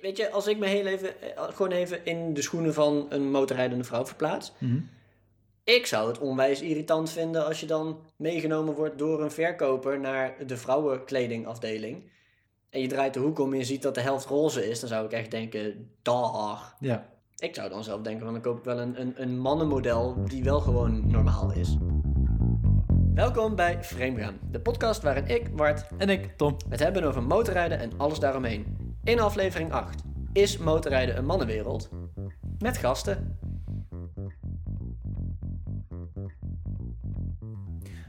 Weet je, als ik me heel even, eh, gewoon even in de schoenen van een motorrijdende vrouw verplaats. Mhm. Ik zou het onwijs irritant vinden als je dan meegenomen wordt door een verkoper naar de vrouwenkledingafdeling. En je draait de hoek om en je ziet dat de helft roze is. Dan zou ik echt denken, dag. Ja. Ik zou dan zelf denken van dan koop ik wel een, een, een mannenmodel die wel gewoon normaal is. Welkom bij Framegaan, de podcast waarin ik, Bart, En ik, Tom. het hebben over motorrijden en alles daaromheen. In aflevering 8. Is motorrijden een mannenwereld? Met gasten.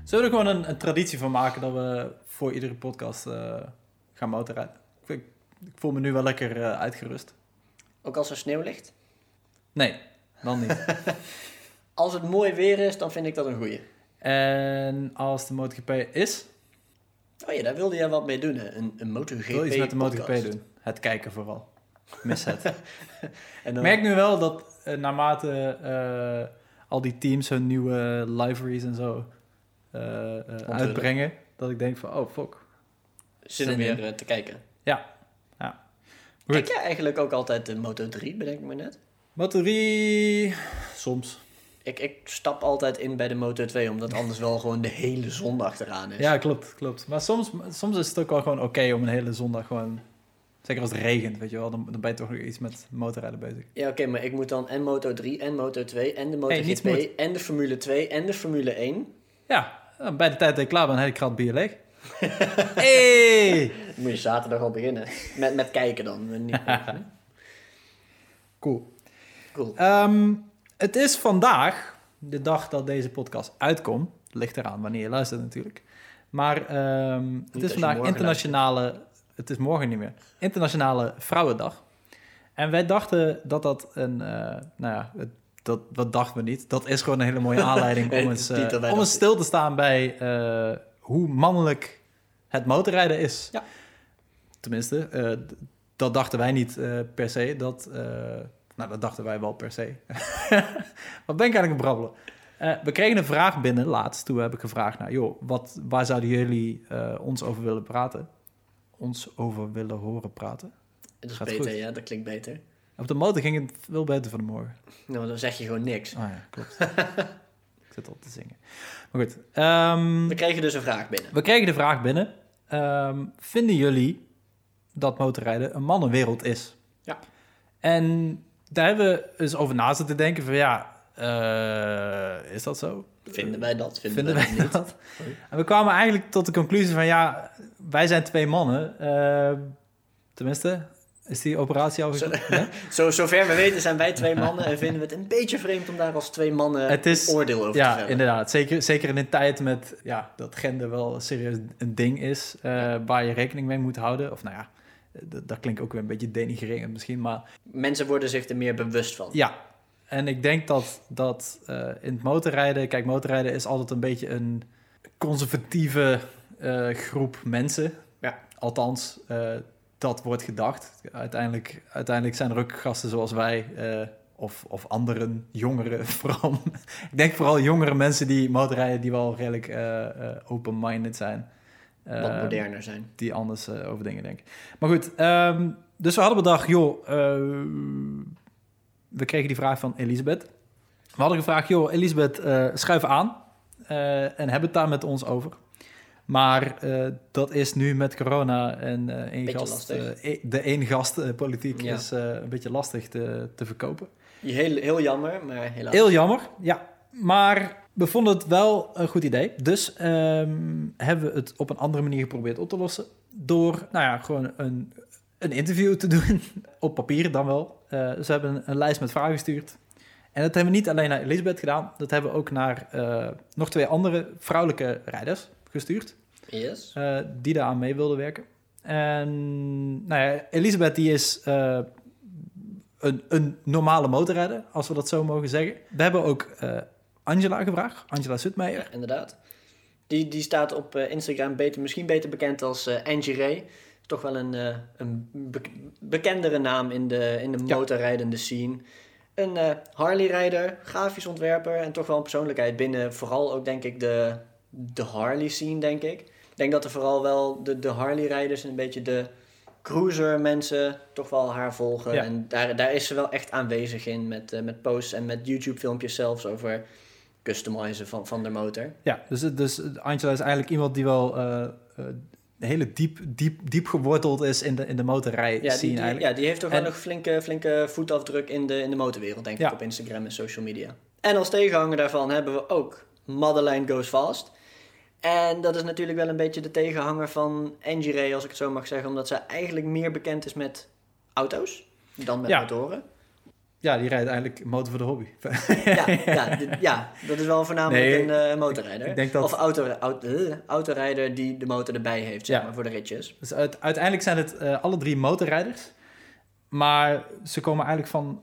Zullen we er gewoon een, een traditie van maken dat we voor iedere podcast eh, gaan motorrijden? Ik, ik, ik voel me nu wel lekker eh, uitgerust. Ook als er sneeuw ligt. Nee, dan niet. Als het mooi weer is, dan vind ik dat een goeie. en als de MotoGP is, Oh ja, daar wilde jij wat mee doen, hè? Een, een MotoGP wil iets met de MotoGP podcast. doen. Het kijken vooral. Mis het. En dan, merk nu wel dat eh, naarmate eh, al die teams hun nieuwe liveries en zo eh, uitbrengen, dat ik denk van, oh fuck. zin om weer te kijken. Ja, ja. Kijk jij eigenlijk ook altijd de Moto 3, bedenk ik me net? Batterie, soms. Ik, ik stap altijd in bij de Moto 2, omdat anders wel gewoon de hele zondag eraan is. Ja, klopt, klopt. Maar soms, soms is het ook wel gewoon oké om een hele zondag gewoon... Zeker als het regent, weet je wel, dan, dan ben je toch nog iets met motorrijden bezig. Ja, oké, maar ik moet dan en Moto 3 en Moto 2 en de Hey, niets MotoGP moet. en de Formule 2 en de Formule 1. Ja, nou, bij de tijd dat ik klaar ben, heb ik krat bier leeg. hey! Moet je zaterdag al beginnen. Met, met kijken dan. Niet- Cool. cool. Ehm, het is vandaag, de dag dat deze podcast uitkomt. Ligt eraan wanneer je luistert natuurlijk. Maar ehm, het is vandaag internationale... Het is morgen niet meer. Internationale Vrouwendag. En wij dachten dat dat een... eh, nou ja, het- dat, dat dachten we niet. Dat is gewoon een hele mooie aanleiding Nee, om eens, eh, dat om eens stil te staan bij eh, hoe mannelijk het motorrijden is. Ja. Tenminste, dat dachten wij niet per se. Dat, nou, dat dachten wij wel per se. wat ben ik eigenlijk aan het brabbelen? We kregen een vraag binnen laatst. Toen heb ik gevraagd, nou joh, wat, waar zouden jullie ons over willen praten? Ons over willen horen praten? Dat is gaat beter, goed. ja, dat klinkt beter. Op de motor ging het veel beter vanmorgen. Nou, dan zeg je gewoon niks. Oh ja, klopt. ik zit al te zingen. Maar goed, ehm, We kregen dus een vraag binnen. we kregen de vraag binnen. Ehm, vinden jullie dat motorrijden een mannenwereld is? Ja. En daar hebben we eens over na zitten denken van ja, eh, is dat zo? Vinden wij dat? Vinden, Vinden wij, wij dat niet? En we kwamen eigenlijk tot de conclusie van ja, wij zijn twee mannen. Eh, tenminste, is die operatie al Zo-? Ja? Zo, zover we weten zijn wij twee mannen en vinden we het een beetje vreemd om daar als twee mannen Het is- een oordeel over te Ja, vellen. inderdaad. Zeker, zeker in een tijd met ja, dat gender wel serieus een ding is eh, waar je rekening mee moet houden. Of nou ja, dat, dat klinkt ook weer een beetje denigrerend misschien, maar Mensen worden zich er meer bewust van. ja. En ik denk dat, dat eh, in het motorrijden, kijk, motorrijden is altijd een beetje een conservatieve eh, groep mensen. Ja. Althans, eh, dat wordt gedacht. Uiteindelijk, uiteindelijk zijn er ook gasten zoals wij, of, of anderen, jongeren vooral. ik denk vooral jongere mensen die motorrijden, die wel redelijk open-minded zijn. Wat Eh, moderner zijn. die anders over dingen denken. Maar goed, ehm, dus we hadden bedacht, joh, eh, we kregen die vraag van Elisabeth. We hadden gevraagd, joh, Elisabeth, eh, schuif aan eh, en heb het daar met ons over. Maar eh, dat is nu met corona en één gast, e- de één gast politiek Ja. is een beetje lastig te, te verkopen. Heel, heel jammer, maar helaas. Heel jammer, ja. Maar we vonden het wel een goed idee. Dus ehm, hebben we het op een andere manier geprobeerd op te lossen. Door, nou ja, gewoon een, een interview te doen. op papier dan wel. Eh, ze hebben een, een lijst met vragen gestuurd. En dat hebben we niet alleen naar Elisabeth gedaan. Dat hebben we ook naar eh, nog twee andere vrouwelijke rijders gestuurd. Yes. eh, die daaraan mee wilden werken. En nou ja, Elisabeth die is een, een normale motorrijder, als we dat zo mogen zeggen. We hebben ook Angela gevraagd, Angela Sutmeijer. Ja, inderdaad. Die, die staat op Instagram beter, misschien beter bekend als Angie Ray. Toch wel een, eh, een be- bekendere naam in de, in de Ja. motorrijdende scene. Een eh, Harley-rijder, grafisch ontwerper en toch wel een persoonlijkheid binnen vooral ook denk ik de, de Harley scene, denk ik. Ik denk dat er vooral wel de, de Harley-rijders een beetje de, cruiser mensen toch wel haar volgen. Ja. En daar, daar is ze wel echt aanwezig in met, eh, met posts en met YouTube filmpjes zelfs over customizen van, van de motor. Ja, dus, dus Angela is eigenlijk iemand die wel hele diep, diep, diep geworteld is in de, in de motorrij Ja, die- eigenlijk. ja, die heeft toch En- wel nog flinke, flinke voetafdruk in de, in de motorwereld, denk Ja. ik, op Instagram en social media. En als tegenhanger daarvan hebben we ook Madeline Goes Fast. En dat is natuurlijk wel een beetje de tegenhanger van Angie Ray, als ik het zo mag zeggen, omdat zij eigenlijk meer bekend is met auto's dan met Ja. motoren. Ja, die rijdt eigenlijk motor voor de hobby. Ja, ja, dit- ja, dat is wel voornamelijk Nee, een eh, motorrijder. ik denk dat- Of auto, auto, eh, autorijder die de motor erbij heeft, zeg Ja. maar, voor de ritjes. Dus uit- uiteindelijk zijn het eh, alle drie motorrijders. Maar ze komen eigenlijk van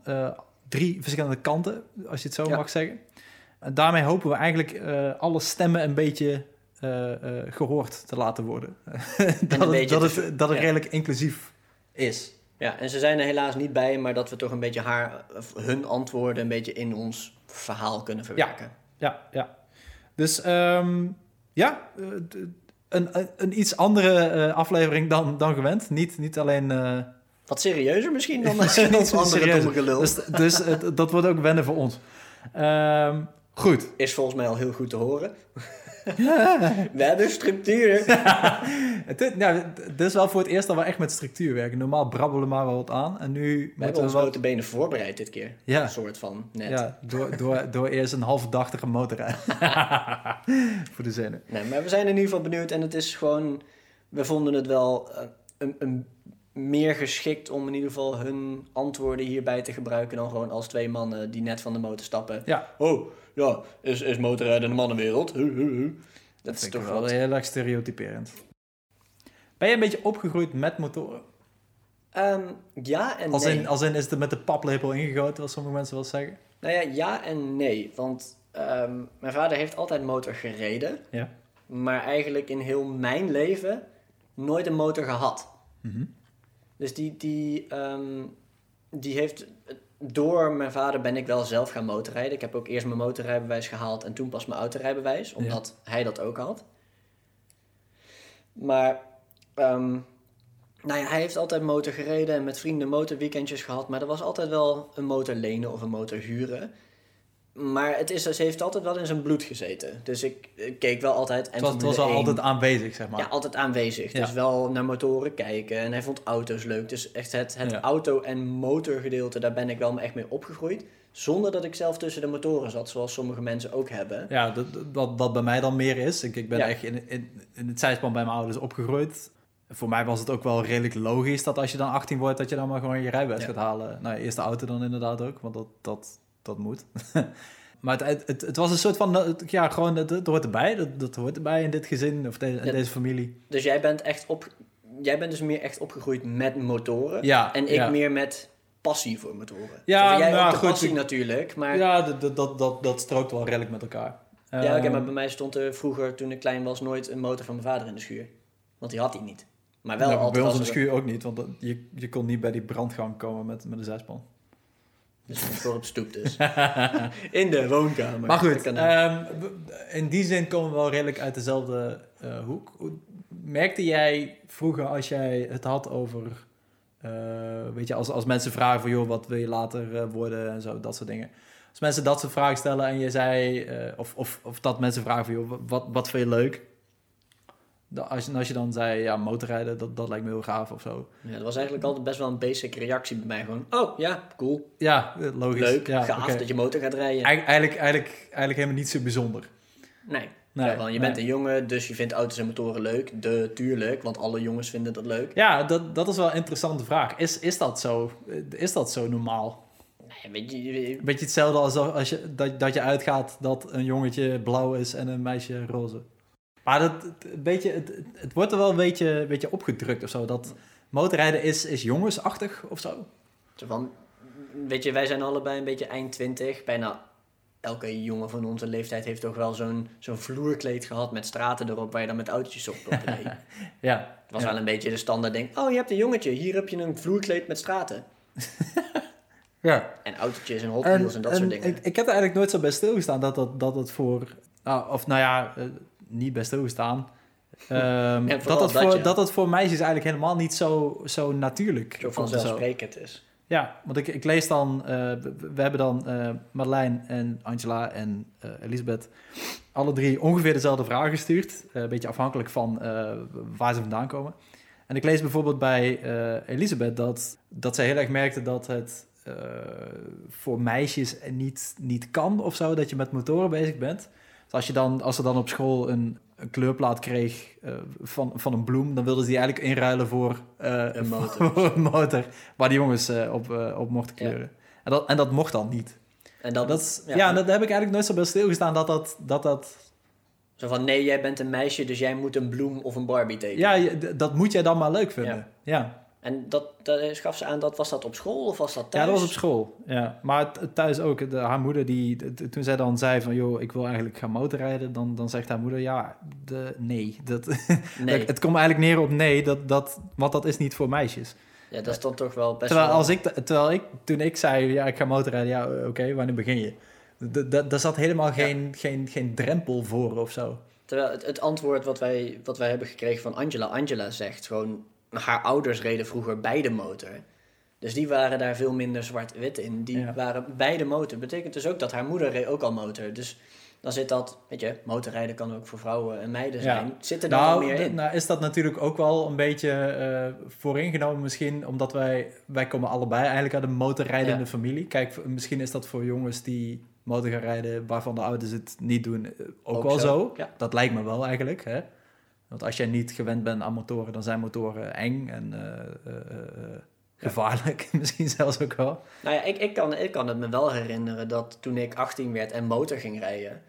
drie verschillende kanten, als je het zo Ja. mag zeggen. En daarmee hopen we eigenlijk alle stemmen een beetje eh, eh, gehoord te laten worden. dat, het, dat, het, dat het redelijk inclusief is. Ja, en ze zijn er helaas niet bij, maar dat we toch een beetje haar, hun antwoorden een beetje in ons verhaal kunnen verwerken. Ja, ja. Dus ehm, ja, eh, een, een, iets andere eh, aflevering dan, dan gewend. Niet, niet alleen... eh, Wat serieuzer misschien dan Misschien ons andere domme gelul. dus dus dat wordt ook wennen voor ons. Ehm, goed. Is volgens mij al heel goed te horen. we hebben structuur. Het, is- nou, dit is wel voor het eerst dat we echt met structuur werken. Normaal brabbelen we maar wel wat aan. En nu We hebben we wel... grote benen voorbereid dit keer. Ja. Een soort van, net. Ja, door, door, door eerst een half dag te gaan motorrijden. voor de zinnen. Nee, maar we zijn in ieder geval benieuwd en het is gewoon... We vonden het wel eh, een, een meer geschikt om in ieder geval hun antwoorden hierbij te gebruiken... dan gewoon als twee mannen die net van de motor stappen. Ja, Oh, ja, is, is motorrijden een mannenwereld? Hu, hu, hu. Dat dat is toch wel... heel erg stereotyperend. Ben je een beetje opgegroeid met motoren? Ehm, ja en Als, nee. in, als in is het met de paplepel ingegoten, zoals sommige mensen wel zeggen? Nou ja, ja en nee. Want ehm, mijn vader heeft altijd motor gereden. Ja. Maar eigenlijk in heel mijn leven nooit een motor gehad. Mhm. Dus die, die, ehm, die heeft... Door mijn vader ben ik wel zelf gaan motorrijden. Ik heb ook eerst mijn motorrijbewijs gehaald en toen pas mijn autorijbewijs. Omdat hij dat ook had. Maar... ehm, nou ja, hij heeft altijd motor gereden en met vrienden motorweekendjes gehad. Maar er was altijd wel een motor lenen of een motor huren. Maar het is, ze heeft altijd wel in zijn bloed gezeten. Dus ik, ik keek wel altijd. En Het was, wel 1. altijd aanwezig, zeg maar. Ja, altijd aanwezig. Ja. Dus wel naar motoren kijken. En hij vond auto's leuk. Dus echt het, het Ja. auto- en motorgedeelte, daar ben ik wel echt mee opgegroeid. Zonder dat ik zelf tussen de motoren zat, zoals sommige mensen ook hebben. Ja, dat, dat, wat bij mij dan meer is. Ik, ik ben Ja. echt in, in, in het zijspan bij mijn ouders opgegroeid. Voor mij was het ook wel redelijk logisch dat als je dan 18 wordt, dat je dan maar gewoon je rijbewijs Ja. gaat halen. Nou, ja, eerst de auto dan inderdaad ook, want dat, dat, dat moet. maar het, het, het was een soort van, ja, gewoon, dat, dat hoort erbij. Dat, dat hoort erbij in dit gezin of de- in Ja. deze familie. Dus jij bent echt op. Jij bent dus meer echt opgegroeid met motoren. Ja, En ik ja. meer met passie voor motoren. Ja, jij nou, ook de goed, passie ik- natuurlijk. Maar Ja, dat, dat, dat, dat, strookt wel redelijk met elkaar. Ja, oké, Ehm, maar bij mij stond er vroeger, toen ik klein was, nooit een motor van mijn vader in de schuur. Want die had hij niet. Maar wel nou, altijd bij ons in de schuur ook niet, want dat- je, je kon niet bij die brandgang komen met, met een zijspan. Dus voor op stoep dus. in de woonkamer. Maar goed, we- in die zin komen we wel redelijk uit dezelfde eh, hoek. Hoe- Merkte jij vroeger als jij het had over, eh, weet je, als, als mensen vragen van joh, wat wil je later eh, worden en zo, dat soort dingen. Als mensen dat soort vragen stellen en je zei, of, of, of dat mensen vragen van joh, wat, wat vind je leuk? Als je, als je dan zei, ja, motorrijden, dat, dat lijkt me heel gaaf of zo. ja, dat was eigenlijk altijd best wel een basic reactie bij mij. Gewoon, oh ja, cool, Ja, eh, logisch. leuk, ja, gaaf dat je motor gaat rijden. Eigen- Eigenlijk, eigenlijk, eigenlijk helemaal niet zo bijzonder. Nee. Nee, ja, je nee. bent een jongen, dus je vindt auto's en motoren leuk. De, tuurlijk, want alle jongens vinden dat leuk. Ja, dat, dat is wel een interessante vraag. Is, is, dat, zo, is dat zo normaal? Nee, weet je, Een beetje hetzelfde als als je, dat, dat je uitgaat dat een jongetje blauw is en een meisje roze. Maar dat, het, een beetje, het, het- wordt er wel een beetje, een beetje opgedrukt of zo. Dat motorrijden is, is jongensachtig of zo. Zo van, weet je, wij zijn allebei een beetje eind twintig. Bijna elke jongen van onze leeftijd heeft toch wel zo'n zo'n vloerkleed gehad met straten erop waar je dan met autootjes op op reed. Het Ja, was ja. wel een beetje de standaard ding. Oh, je hebt een jongetje, hier heb je een vloerkleed met straten. ja. En autootjes en Hot Wheels en, dat soort dingen. Ik, ik heb er eigenlijk nooit zo bij stilgestaan dat dat, dat het voor... nou, of nou ja, eh, niet bij stilgestaan. Ehm, En dat, dat, dat, voor, ja. dat het voor meisjes eigenlijk helemaal niet zo, zo natuurlijk Zo is. Ja, want ik, ik lees dan, eh, we, hebben dan eh Marlijn en Angela en eh, Elisabeth alle drie ongeveer dezelfde vragen gestuurd. Eh, een beetje afhankelijk van eh, waar ze vandaan komen. En ik lees bijvoorbeeld bij eh, Elisabeth dat, dat zij heel erg merkte dat het eh, voor meisjes niet, niet kan of zo, dat je met motoren bezig bent. Dus als, je dan, als ze dan op school een, een kleurplaat kreeg eh, van, van een bloem, dan wilden ze die eigenlijk inruilen voor, eh, Een motor. voor een motor waar die jongens eh, op, op mochten Ja. kleuren. En, dat, en dat mocht dan niet. En dat, Dat is, ja, en dat heb ik eigenlijk nooit zo bij stilgestaan dat dat... dat, dat Zo van, nee, jij bent een meisje, dus jij moet een bloem of een Barbie tekenen. ja, dat moet jij dan maar leuk vinden. Ja. Ja, En dat, dat gaf ze aan, dat was dat op school of was dat ja. thuis? dat was op school. Ja. Maar thuis ook. De, haar moeder, die, toen zij dan zei van... joh, ik wil eigenlijk gaan motorrijden... dan, dan zegt haar moeder, ja, de, nee. Dat, Nee, het komt eigenlijk neer op nee, dat, dat, want dat is niet voor meisjes. ja, dat is dan toch wel best Terwijl, wel... als ik, terwijl ik, toen ik zei, ja, ik ga motorrijden... ja, eh, oké, wanneer begin je? Daar zat helemaal geen, geen, geen drempel voor of zo. Terwijl het, het antwoord wat wij, wat wij hebben gekregen van Angela... Angela zegt gewoon, haar ouders reden vroeger bij de motor. Dus die waren daar veel minder zwart-wit in. Die Ja. waren bij de motor. Betekent dus ook dat haar moeder reed ook al motor. Dus dan zit dat, weet je, motorrijden kan ook voor vrouwen en meiden Ja. zijn. Zit er dan Nou, meer in? nou is dat natuurlijk ook wel een beetje eh vooringenomen misschien, omdat wij, wij komen allebei eigenlijk uit een motorrijdende Ja. familie. Kijk, misschien is dat voor jongens die motor gaan rijden, waarvan de ouders het niet doen, eh, ook, Ook wel zo, zo. ja. Dat lijkt me wel eigenlijk, hè. Want als jij niet gewend bent aan motoren, dan zijn motoren eng en eh, eh, eh, gevaarlijk, misschien zelfs ook wel. Nou ja, ik, ik, kan, ik kan het me wel herinneren dat toen ik 18 werd en motor ging rijden,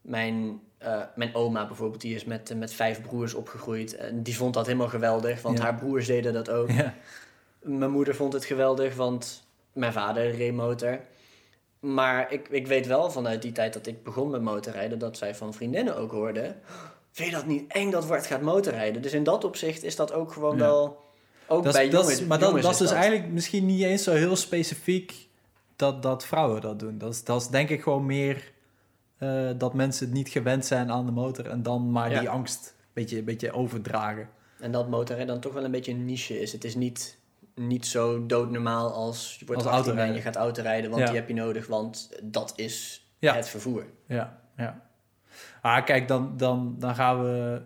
mijn, mijn oma bijvoorbeeld, die is met, met vijf broers opgegroeid. En die vond dat helemaal geweldig, want Ja. haar broers deden dat ook. Ja. Mijn moeder vond het geweldig, want mijn vader reed motor. Maar ik, ik weet wel vanuit die tijd dat ik begon met motorrijden, dat zij van vriendinnen ook hoorden. Vind je dat niet eng dat Bart gaat motorrijden? Dus in dat opzicht is dat ook gewoon Ja. wel. Ook Dat bij is, dat maar dat, dat is dus eigenlijk misschien niet eens zo heel specifiek dat, dat vrouwen dat doen. Dat is, dat is denk ik gewoon meer eh, dat mensen niet gewend zijn aan de motor en dan maar Ja. die angst een beetje, een beetje overdragen. En dat motorrijden dan toch wel een beetje een niche is. Het is niet, niet zo doodnormaal als je wordt Als 18 en je gaat autorijden, want Ja. die heb je nodig, want dat is het vervoer. Ja, ja. Ah, kijk, dan, dan, dan gaan we.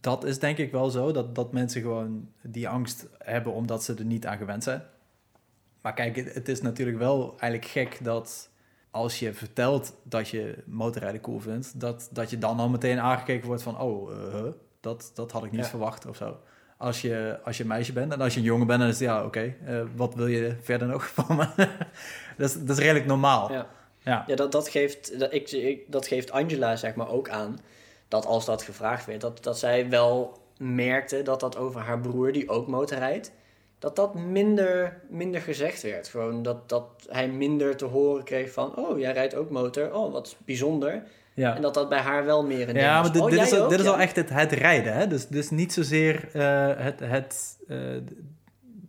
Dat is denk ik wel zo, dat, dat mensen gewoon die angst hebben omdat ze er niet aan gewend zijn. Maar kijk, het, is natuurlijk wel eigenlijk gek dat als je vertelt dat je motorrijden cool vindt, dat, dat je dan al meteen aangekeken wordt van, oh, eh, dat, dat had ik niet Ja. verwacht of zo. Als je, als je een meisje bent en als je een jongen bent, dan is het ja, oké, eh, wat wil je verder nog van me? dat, is, dat is redelijk normaal. Ja. Ja. Ja, dat, dat, geeft, dat, ik, ik, dat geeft Angela zeg maar ook aan. Dat als dat gevraagd werd, dat, dat zij wel merkte dat dat over haar broer, die ook motorrijdt, dat dat minder, minder gezegd werd. Gewoon dat, dat hij minder te horen kreeg van, oh, jij rijdt ook motor, oh, wat bijzonder. ja. En dat dat bij haar wel meer een ding Ja, was. maar dit, oh, dit, is, ook? dit is al echt het, het rijden, hè? Dus, dus niet zozeer eh, het, het,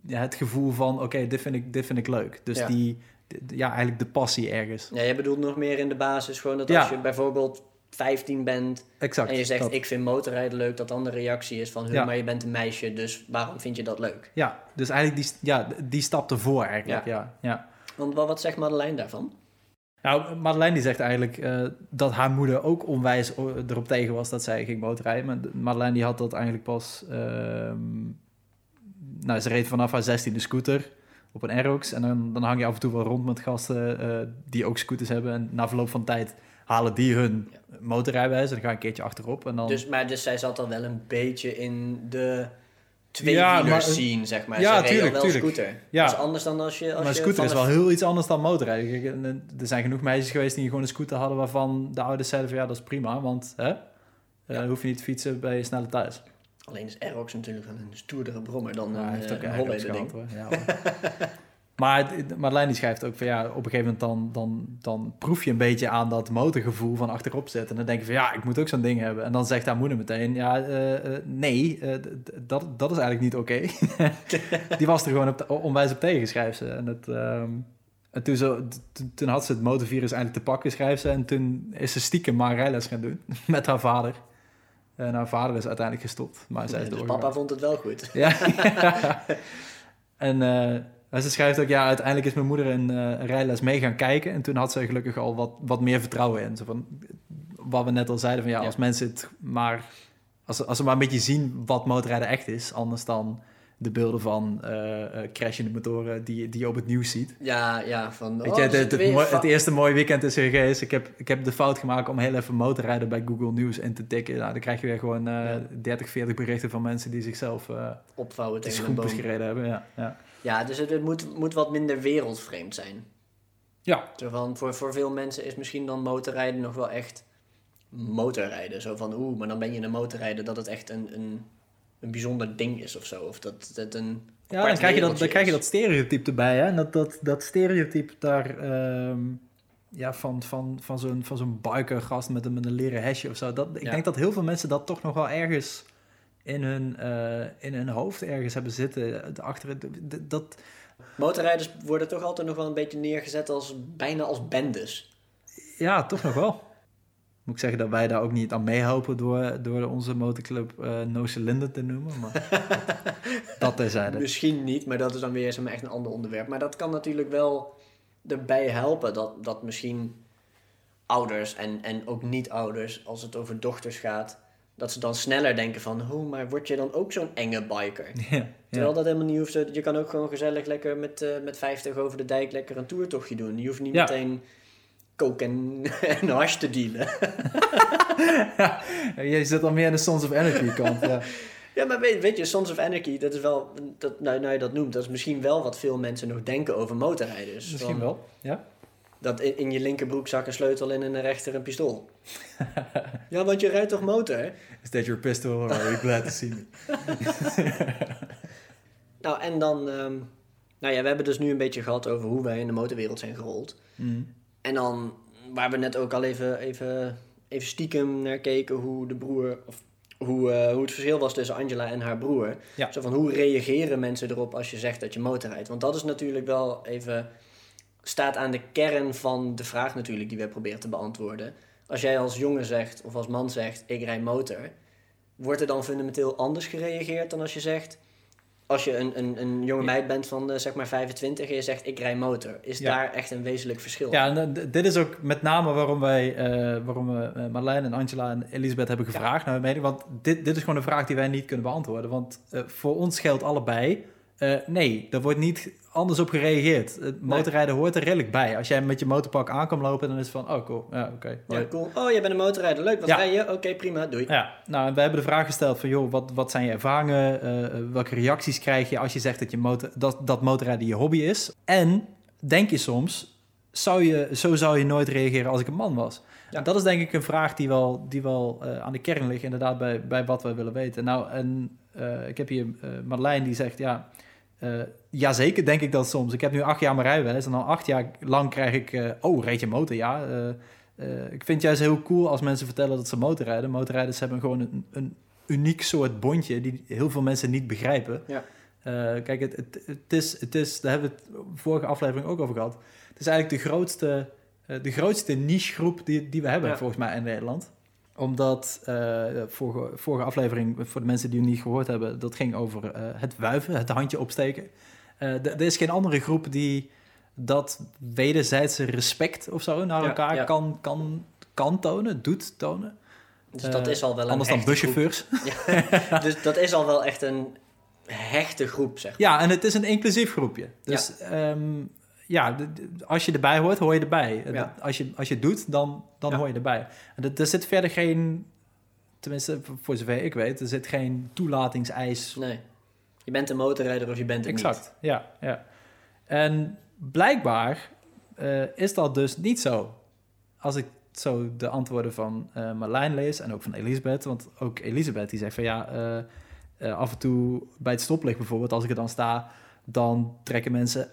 ja, het gevoel van, oké, dit, vind ik, dit vind ik leuk. Dus Ja. die, ja, eigenlijk de passie ergens. Ja, jij bedoelt nog meer in de basis gewoon dat Ja. als je bijvoorbeeld 15 bent Exact. en je zegt dat. ik vind motorrijden leuk, dat dan de reactie is van "Huh, Ja. maar je bent een meisje, dus waarom vind je dat leuk? Ja, dus eigenlijk die, ja, die stap ervoor eigenlijk, ja. ja. Want wat, wat zegt Madeleine daarvan? Nou, Madeleine die zegt eigenlijk eh, dat haar moeder ook onwijs erop tegen was dat zij ging motorrijden. Maar de- Madeleine die had dat eigenlijk pas... ehm, nou, ze reed vanaf haar 16e scooter op een Aerox. En dan, dan hang je af en toe wel rond met gasten eh, die ook scooters hebben. En na verloop van tijd halen die hun motorrijbewijs. En dan ga je een keertje achterop. En dan... Dus, maar dus zij zat dan wel een beetje in de Ja, tweewielers maar- scene, zeg maar. Ja, Ze al tuurlijk, wel tuurlijk. scooter. Ja. Dat is anders dan als je... Als maar je scooter is een- wel heel iets anders dan motorrijden. En- en Er zijn genoeg meisjes geweest die gewoon een scooter hadden... waarvan de ouders zeiden van ja, dat is prima. Want hè, eh, Ja. dan hoef je niet te fietsen bij je snelle thuis. Alleen is Aerox natuurlijk een stoerdere brommer dan Ja, hij een, heeft eh, ook een een ding. hoor. Ja, maar Marlijn die schrijft ook van ja, op een gegeven moment dan, dan, dan proef je een beetje aan dat motorgevoel van achterop zitten. En dan denk je van ja, ik moet ook zo'n ding hebben. En dan zegt haar moeder meteen, ja, eh, eh, nee, dat, dat is eigenlijk niet oké. die was er gewoon op, onwijs op tegen, schrijft ze. En, het, ehm, en toen, zo, t- toen had ze het motorvirus eigenlijk te pakken, schrijft ze. En toen is ze stiekem maar gaan doen met haar vader. En haar vader is uiteindelijk gestopt, maar zij is dus papa vond het wel goed. Ja. en eh, ze schrijft ook, ja, uiteindelijk is mijn moeder een, eh, een rijles mee gaan kijken. En toen had ze gelukkig al wat, wat meer vertrouwen in. Zo van, wat we net al zeiden, van ja, Ja. als mensen het maar... Als, als ze maar een beetje zien wat motorrijden echt is, anders dan de beelden van eh, crashende motoren die, die je op het nieuws ziet. Ja, ja, van... Weet oh, je, het, het, eerste mooie weekend is er geweest. Ik heb, ik heb de fout gemaakt om heel even motorrijden bij Google News in te tikken. Nou, dan krijg je weer gewoon Ja. 30, 40 berichten van mensen die zichzelf eh opvouwen tegen een boom. gereden hebben. Ja, ja. Ja, dus het, moet, moet wat minder wereldvreemd zijn. ja. Van, voor, voor veel mensen is misschien dan motorrijden nog wel echt motorrijden. Zo van, oeh, maar dan ben je een motorrijder dat het echt een, een, een bijzonder ding is of zo. Of dat het een Ja, dan krijg je dat, dan krijg je dat stereotype erbij. Hè? En dat, dat, dat stereotype daar ehm, ja, van, van, van zo'n van zo'n bikergast met een, met een leren hesje of zo. Dat, ik Ja. denk dat heel veel mensen dat toch nog wel ergens in hun, eh, in hun hoofd ergens hebben zitten. eh, Achter het, dat, Motorrijders worden toch altijd nog wel een beetje neergezet als bijna als bendes. ja, toch nog wel. Moet ik zeggen dat wij daar ook niet aan meehelpen door, door onze motorclub eh No Cylinder te noemen. Maar dat terzijde. Misschien niet, maar dat is dan weer zeg maar, echt een ander onderwerp. Maar dat kan natuurlijk wel erbij helpen dat, dat misschien ouders en, en ook niet-ouders, als het over dochters gaat, dat ze dan sneller denken van, oh, maar word je dan ook zo'n enge biker? Ja, Terwijl ja. dat helemaal niet hoeft. Je kan ook gewoon gezellig lekker met, eh met 50 over de dijk lekker een toertochtje doen. Je hoeft niet Ja. meteen coke en, en hash te dealen. Je zit al meer aan de Sons of Energy kant. Ja. Ja, maar weet, weet je, Sons of Anarchy, dat is wel, dat, nou, nou je dat noemt, dat is misschien wel wat veel mensen nog denken over motorrijders. Misschien Van, wel. Ja. Dat in, in je linkerbroekzak een sleutel en in de rechter een pistool. ja, want je rijdt toch motor? Is that your pistol or are you glad to see me? Nou, en dan, ehm, nou ja, we hebben dus nu een beetje gehad over hoe wij in de motorwereld zijn gerold. Mm. En dan, waar we net ook al even, even, even stiekem naar keken, hoe de broer, of hoe, eh, hoe het verschil was tussen Angela en haar broer. Ja. Zo van, hoe reageren mensen erop als je zegt dat je motorrijdt? Want dat is natuurlijk wel even, staat aan de kern van de vraag natuurlijk die we proberen te beantwoorden. Als jij als jongen zegt, of als man zegt, ik rijd motor, wordt er dan fundamenteel anders gereageerd dan als je zegt... Als je een, een, een jonge meid bent van eh, zeg maar 25 en je zegt ik rij motor, is Ja. daar echt een wezenlijk verschil? Ja, en, eh, dit is ook met name waarom wij, eh, waarom we Marlijn en Angela en Elisabeth hebben gevraagd naar hun mening. Want dit, dit is gewoon een vraag die wij niet kunnen beantwoorden. Want voor ons geldt allebei, eh, nee, er wordt niet anders op gereageerd. Het motorrijden hoort er redelijk bij. Als jij met je motorpak aankomt lopen, dan is het van, oh cool, ja oké. Ja, cool. Oh, jij bent een motorrijder. Leuk, wat Ja. rij je? Oké, prima, doei. Ja, nou, en wij hebben de vraag gesteld van, joh, wat, wat zijn je ervaringen? Eh, eh, welke reacties krijg je als je zegt dat, je motor, dat, dat motorrijden je hobby is? En denk je soms, zou je, zo zou je nooit reageren als ik een man was? Ja. En dat is denk ik een vraag die wel, die wel aan de kern ligt, inderdaad, bij, bij wat wij willen weten. Nou, en ik heb hier Marlijn die zegt, ja, uh, jazeker denk ik dat soms. Ik heb nu acht jaar mijn rijbewijs en al acht jaar lang krijg ik, uh, oh, reed je motor? Ja, uh, uh, ik vind het juist heel cool als mensen vertellen dat ze motorrijden. Motorrijders hebben gewoon een, een uniek soort bondje die heel veel mensen niet begrijpen. Ja. Kijk, het, het, het, is, het is, daar hebben we het vorige aflevering ook over gehad. Het is eigenlijk de grootste, de grootste nichegroep die, die we hebben, ja. volgens mij, in Nederland. Omdat, uh, vorige, vorige aflevering, voor de mensen die het niet gehoord hebben, dat ging over uh, het wuiven, het handje opsteken. Uh, er is geen andere groep die dat wederzijdse respect of zo naar elkaar ja. Kan, kan, kan tonen, doet tonen. Dus dat is al wel een Anders dan buschauffeurs. Ja, dus dat is al wel echt een hechte groep, zeg maar. Ja, en het is een inclusief groepje. Dus ja, um, ja als je erbij hoort, hoor je erbij. Ja. Als, je, als je het doet, dan, dan hoor je erbij. En er zit verder geen, tenminste voor zover ik weet, er zit geen toelatingseis. Nee. Je bent een motorrijder of je bent het exact. niet. ja, ja. En blijkbaar uh, is dat dus niet zo. Als ik zo de antwoorden van uh, Marlijn lees en ook van Elisabeth. Want ook Elisabeth die zegt van ja, uh, af en toe bij het stoplicht bijvoorbeeld, als ik er dan sta, dan trekken mensen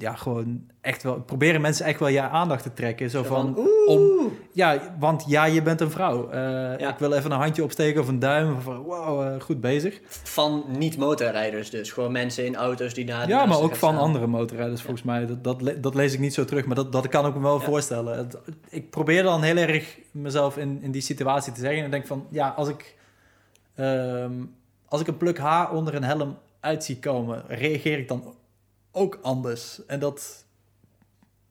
ja, gewoon echt wel, proberen mensen echt wel je aandacht te trekken. Zo, zo van, van om, ja, want ja, je bent een vrouw. Ja. Ik wil even een handje opsteken of een duim. Van, wow, goed bezig. Van niet-motorrijders dus. Gewoon mensen in auto's die naar Ja, maar ook van staan. andere motorrijders volgens ja. mij. Dat, dat, dat, lees ik niet zo terug, maar dat, dat kan ik me wel ja. voorstellen. Het, ik probeer dan heel erg mezelf in, in die situatie te zeggen. En denk van, ja, als ik Ehm, als ik een pluk haar onder een helm uit zie komen, reageer ik dan ook anders. En dat...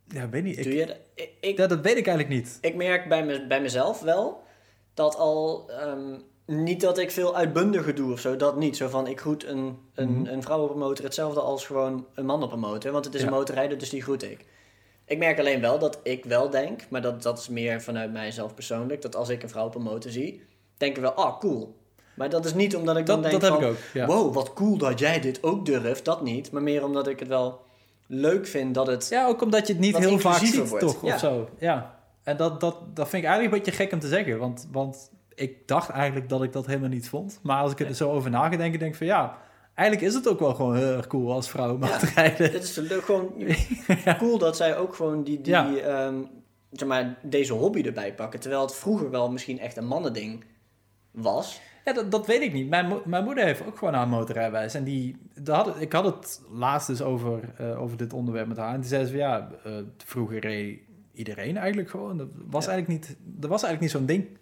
Ja, weet niet. Ik, Doe je dat? Ik, ik, dat, dat weet ik eigenlijk niet. ik merk bij, me, bij mezelf wel dat al... ehm, niet dat ik veel uitbundiger doe of zo, dat niet. Zo van, ik groet een, een, Mhm. een vrouw op een motor hetzelfde als gewoon een man op een motor. Want het is Ja. een motorrijder, dus die groet ik. Ik merk alleen wel dat ik wel denk, maar dat, dat is meer vanuit mijzelf persoonlijk, dat als ik een vrouw op een motor zie, denk ik wel, ah, cool. Maar dat is niet omdat ik dan Dat, denk dat heb van, ik ook. Ja. wow, wat cool dat jij dit ook durft. Dat niet, maar meer omdat ik het wel leuk vind dat het... Ja, ook omdat je het niet heel vaak ziet, wordt. toch? Ja. Of zo. Ja. En dat, dat, dat vind ik eigenlijk een beetje gek om te zeggen. Want, want ik dacht eigenlijk dat ik dat helemaal niet vond. Maar als ik er zo over na ga denken, denk ik van ja... Eigenlijk is het ook wel gewoon heel erg cool als vrouw om Ja. te rijden. Het is gewoon cool dat zij ook gewoon die, die Ja. ehm, zeg maar, deze hobby erbij pakken. Terwijl het vroeger wel misschien echt een mannending was. Ja, dat, dat weet ik niet. Mijn, mo- mijn moeder heeft ook gewoon haar motorrijbewijs. En die, had, ik had het laatst dus over, eh, over dit onderwerp met haar. En die zei ze van ja, eh, vroeger reed iedereen eigenlijk gewoon. Dat was Ja. eigenlijk niet, dat was eigenlijk niet zo'n ding.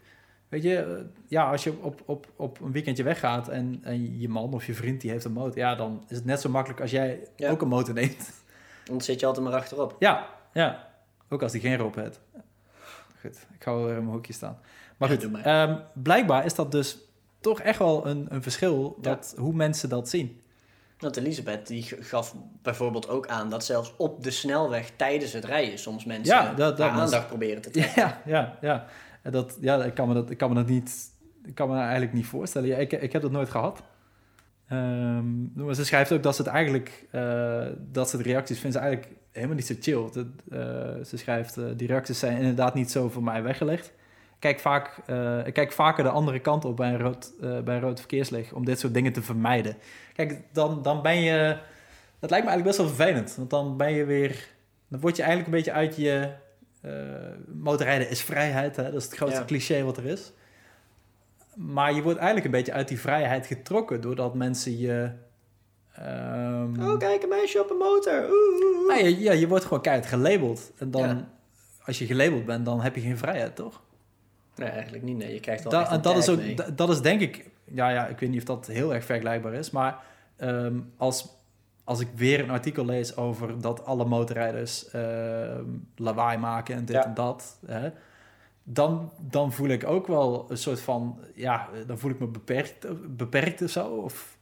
Weet je, eh, ja, als je op, op, op een weekendje weggaat en, en je man of je vriend die heeft een motor, ja, dan is het net zo makkelijk als jij Ja. ook een motor neemt. Dan zit je altijd maar achterop. Ja, ja. Ook als die geen roep heeft. Goed, ik ga wel weer in mijn hoekje staan. Maar goed, maar. ehm, blijkbaar is dat dus toch echt wel een, een verschil Ja. dat, hoe mensen dat zien. Want Elisabeth die gaf bijvoorbeeld ook aan dat zelfs op de snelweg tijdens het rijden soms mensen Ja, dat- dat was- aandacht proberen te trekken. Ja, ja, ja. En Dat, ja ik, kan me dat, ik kan me dat niet, ik kan me dat eigenlijk niet voorstellen. Ja, ik, ik heb dat nooit gehad. Ehm, maar ze schrijft ook dat ze het eigenlijk, eh, dat ze de reacties vindt ze eigenlijk helemaal niet zo chill. Dat, eh, ze schrijft, eh, die reacties zijn inderdaad niet zo voor mij weggelegd. Kijk, vaak, eh, ik kijk vaker de andere kant op bij een rood, eh, bij een rood verkeerslicht om dit soort dingen te vermijden. Kijk, dan, dan ben je, dat lijkt me eigenlijk best wel vervelend. Want dan ben je weer, dan word je eigenlijk een beetje uit je, eh, motorrijden is vrijheid, hè? dat is het grootste Ja. cliché wat er is. Maar je wordt eigenlijk een beetje uit die vrijheid getrokken doordat mensen je. ehm, Oh, kijk, een meisje op een motor. Oeh, oeh, oeh. je, ja, je wordt gewoon keihard gelabeld. En dan, Ja. als je gelabeld bent, dan heb je geen vrijheid, toch? Nee, eigenlijk niet. Nee, je krijgt wel Da- dat is ook, mee. dat is denk ik, ja, ja, ik weet niet of dat heel erg vergelijkbaar is, maar ehm, als, als ik weer een artikel lees over dat alle motorrijders ehm, lawaai maken en dit Ja. en dat, hè, dan, dan voel ik ook wel een soort van, ja, dan voel ik me beperkt, beperkt of zo. Of,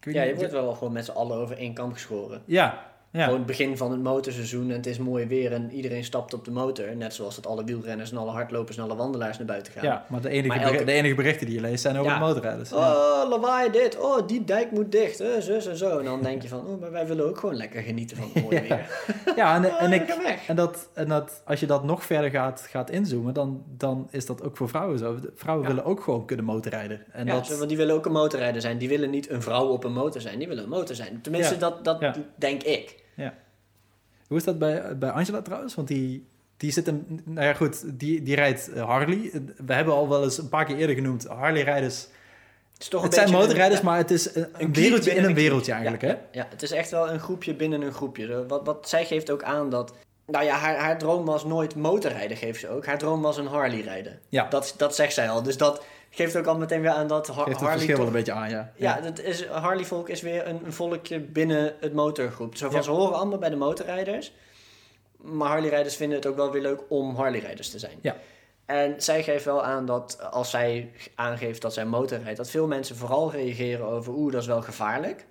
Ja, je wordt wel gewoon met z'n allen over één kam geschoren. Ja, ja. Gewoon het begin van het motorseizoen en het is mooi weer en iedereen stapt op de motor. Net zoals dat alle wielrenners en alle hardlopers en alle wandelaars naar buiten gaan. ja, maar de enige, Maar beri- elke- de enige berichten die je leest zijn over Ja. de motorrijders. Ja. Oh, lawaai dit. Oh, die dijk moet dicht. Eh, zus en zo. En dan denk je van, oh, maar wij willen ook gewoon lekker genieten van het mooie weer. Ja, en, Oh, en, ik, en, dat, en dat, als je dat nog verder gaat, gaat inzoomen, dan, dan is dat ook voor vrouwen zo. Vrouwen willen ook gewoon kunnen motorrijden. En ja, dat, want die willen ook een motorrijder zijn. Die willen niet een vrouw op een motor zijn. Die willen een motor zijn. Tenminste, dat, dat denk ik. Hoe is dat bij, bij Angela trouwens? Want die, die zit een, nou ja goed, die, die rijdt eh, Harley. We hebben al wel eens een paar keer eerder genoemd, Harley-rijders. Het, is toch Het zijn motorrijders, een, maar het is een, wereldje in een wereldje eigenlijk, ja, hè? Ja, ja, het is echt wel een groepje binnen een groepje. Wat, wat zij geeft ook aan dat... Nou ja, haar, haar droom was nooit motorrijden, geeft ze ook. Haar droom was een Harley rijden. Ja. Dat, dat zegt zij al. Dus dat geeft ook al meteen weer aan dat Har- Geeft het Harley verschil wel een beetje aan, ja. Ja, dat is, Harley Volk is weer een, een volkje binnen het motorgroep. Zo van, Ja. ze horen allemaal bij de motorrijders. Maar Harley-rijders vinden het ook wel weer leuk om Harley-rijders te zijn. Ja. En zij geeft wel aan dat als zij aangeeft dat zij motorrijdt... dat veel mensen vooral reageren over... oeh, dat is wel gevaarlijk.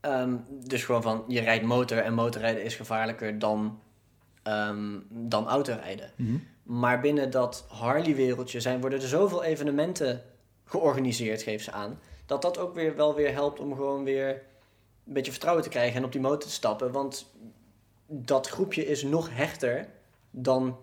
Ehm, dus gewoon van, je rijdt motor en motorrijden is gevaarlijker dan, ehm, dan autorijden. Mhm. Maar binnen dat Harley-wereldje zijn, worden er zoveel evenementen georganiseerd, geeft ze aan. Dat dat ook weer wel weer helpt om gewoon weer een beetje vertrouwen te krijgen en op die motor te stappen. Want dat groepje is nog hechter dan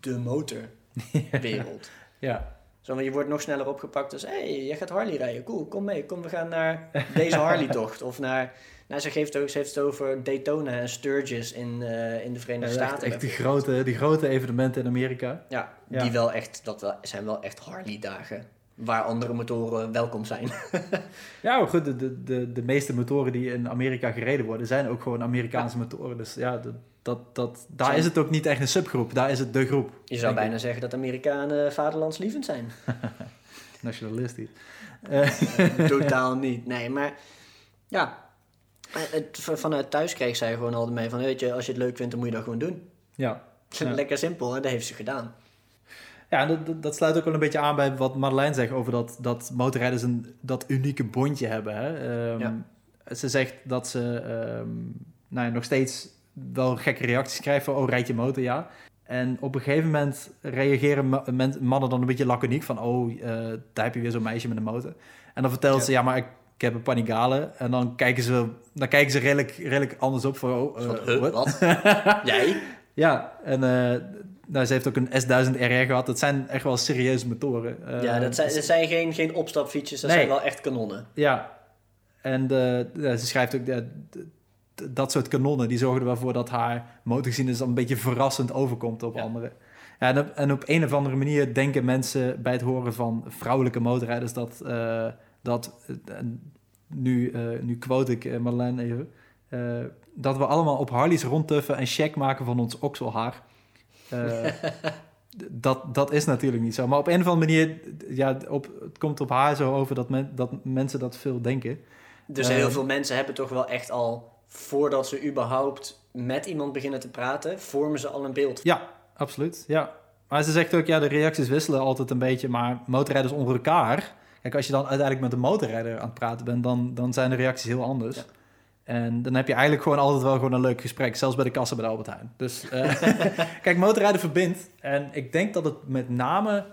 de motorwereld. Ja, Zo, je wordt nog sneller opgepakt. Dus, hé, hey, jij gaat Harley rijden. Cool, kom mee. Kom, we gaan naar deze Harley-tocht. Of naar... Nou, ze, geeft ook, ze heeft het over Daytona en Sturgis in, eh, in de Verenigde Staten. echt die, grote, die grote evenementen in Amerika. Ja, Ja. die wel echt, dat wel, zijn wel echt Harley-dagen. Waar andere motoren welkom zijn. Ja, maar goed, de, de, de, de meeste motoren die in Amerika gereden worden, zijn ook gewoon Amerikaanse motoren. Dus ja, dat, dat, dat, daar Zijn- is het ook niet echt een subgroep, daar is het de groep. Je zou bijna zeggen dat Amerikanen vaderlandslievend zijn. Nationalistisch. Eh, Totaal niet. Nee, maar ja. eh, Het, vanuit thuis kreeg zij gewoon altijd mee van, weet je, als je het leuk vindt, dan moet je dat gewoon doen. ja. Ja. Lekker simpel, en dat heeft ze gedaan. Ja, en dat, dat- sluit ook wel een beetje aan bij wat Madeleine zegt over dat, dat motorrijders een, dat unieke bondje hebben. Hè? Ehm, Ja. Ze zegt dat ze ehm, nou ja, nog steeds wel gekke reacties krijgt van, oh, rijd je motor, ja. En op een gegeven moment reageren mannen dan een beetje laconiek van, oh, eh, daar heb je weer zo'n meisje met een motor. En dan vertelt Ja. ze, ja, maar ik, ik heb een panigale. En dan kijken ze, dan kijken ze redelijk, redelijk anders op van, oh, eh, Van, huh, wat? Jij? Ja, en eh, nou, ze heeft ook een S1000 RR gehad. Dat zijn echt wel serieuze motoren. Ja, dat zijn, dat zijn geen, geen opstapfietsjes, dat Nee. zijn wel echt kanonnen. Ja, en ze schrijft ook... d- dat soort kanonnen, die zorgen er wel voor dat haar motorgeschiedenis een beetje verrassend overkomt op Ja. anderen. Ja, en, op, en op een of andere manier denken mensen bij het horen van vrouwelijke motorrijders dat... eh, dat eh, nu, eh, nu quote ik Marlijn even... dat we allemaal op Harleys rondtuffen en check maken van ons okselhaar. Dat, dat is natuurlijk niet zo. Maar op een of andere manier, ja, op, het komt op haar zo over dat, men, dat mensen dat veel denken. Dus heel veel mensen hebben toch wel echt al, voordat ze überhaupt met iemand beginnen te praten, vormen ze al een beeld. Ja, absoluut. Ja. Maar ze zegt ook, ja, de reacties wisselen altijd een beetje, maar motorrijders onder elkaar. Kijk, als je dan uiteindelijk met een motorrijder aan het praten bent, dan, dan zijn de reacties heel anders. Ja. En dan heb je eigenlijk gewoon altijd wel gewoon een leuk gesprek, zelfs bij de kassa bij de Albert Heijn. Dus eh, kijk, motorrijden verbindt. En ik denk dat het met name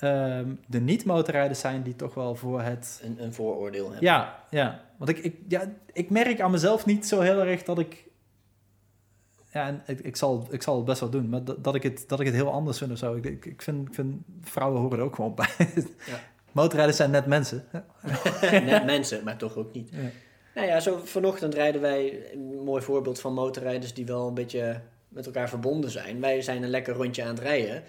ehm, de niet-motorrijders zijn die toch wel voor het Een, een vooroordeel hebben. Ja, ja. Want ik, ik, ja, ik merk aan mezelf niet zo heel erg dat ik... Ja, en ik, ik, zal, ik zal het best wel doen, maar dat, dat, ik, het, dat ik het heel anders vind of zo. Ik, ik, ik, vind, ik vind vrouwen horen er ook gewoon bij. Ja. Motorrijders zijn net mensen. Net mensen, maar toch ook niet. Ja. Nou ja, zo vanochtend rijden wij een mooi voorbeeld van motorrijders die wel een beetje met elkaar verbonden zijn. Wij zijn een lekker rondje aan het rijden.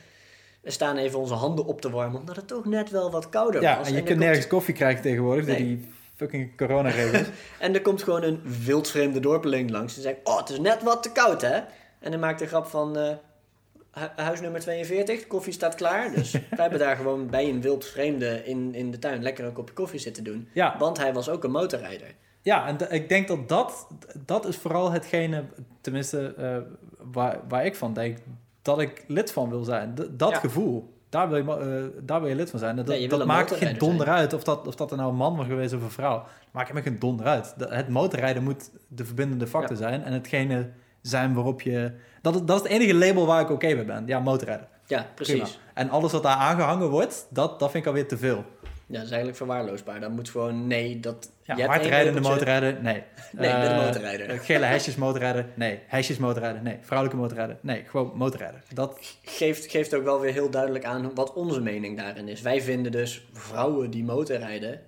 We staan even onze handen op te warmen, omdat het toch net wel wat kouder Ja, was. en je kunt komt- nergens koffie krijgen tegenwoordig door die fucking coronaregels. En er komt gewoon een wildvreemde dorpeling langs. En zegt, oh, het is net wat te koud, hè? En dan maakt de grap van, hu- huis nummer 42, de koffie staat klaar. Dus wij hebben daar gewoon bij een wildvreemde in, in de tuin lekker een kopje koffie zitten doen. ja, Want hij was ook een motorrijder. Ja, en ik denk dat dat, dat is vooral hetgene, tenminste eh, waar, waar ik van denk, dat ik lid van wil zijn. D- dat Ja. gevoel, daar wil, je, eh, daar wil je lid van zijn. En dat, maakt geen donder uit of dat, of dat er nou een man was geweest of een vrouw. Maakt me geen donder uit. De- het motorrijden moet de verbindende factor zijn en hetgene zijn waarop je... Dat, is- dat is het enige label waar ik oké mee ben. Ja, motorrijder. Ja, precies. Prima. En alles wat daar aangehangen wordt, dat, dat vind ik alweer te veel. Ja, dat is eigenlijk verwaarloosbaar. Dan moet gewoon, nee, dat... Ja, hardrijdende labeltje. motorrijder, nee. Nee, met een Eh, motorrijder. eh, Gele hesjes motorrijder, nee. Hesjes motorrijder, nee. Vrouwelijke motorrijder, nee. Gewoon motorrijder. Dat, Geeft, geeft ook wel weer heel duidelijk aan wat onze mening daarin is. Wij vinden dus vrouwen die motorrijden,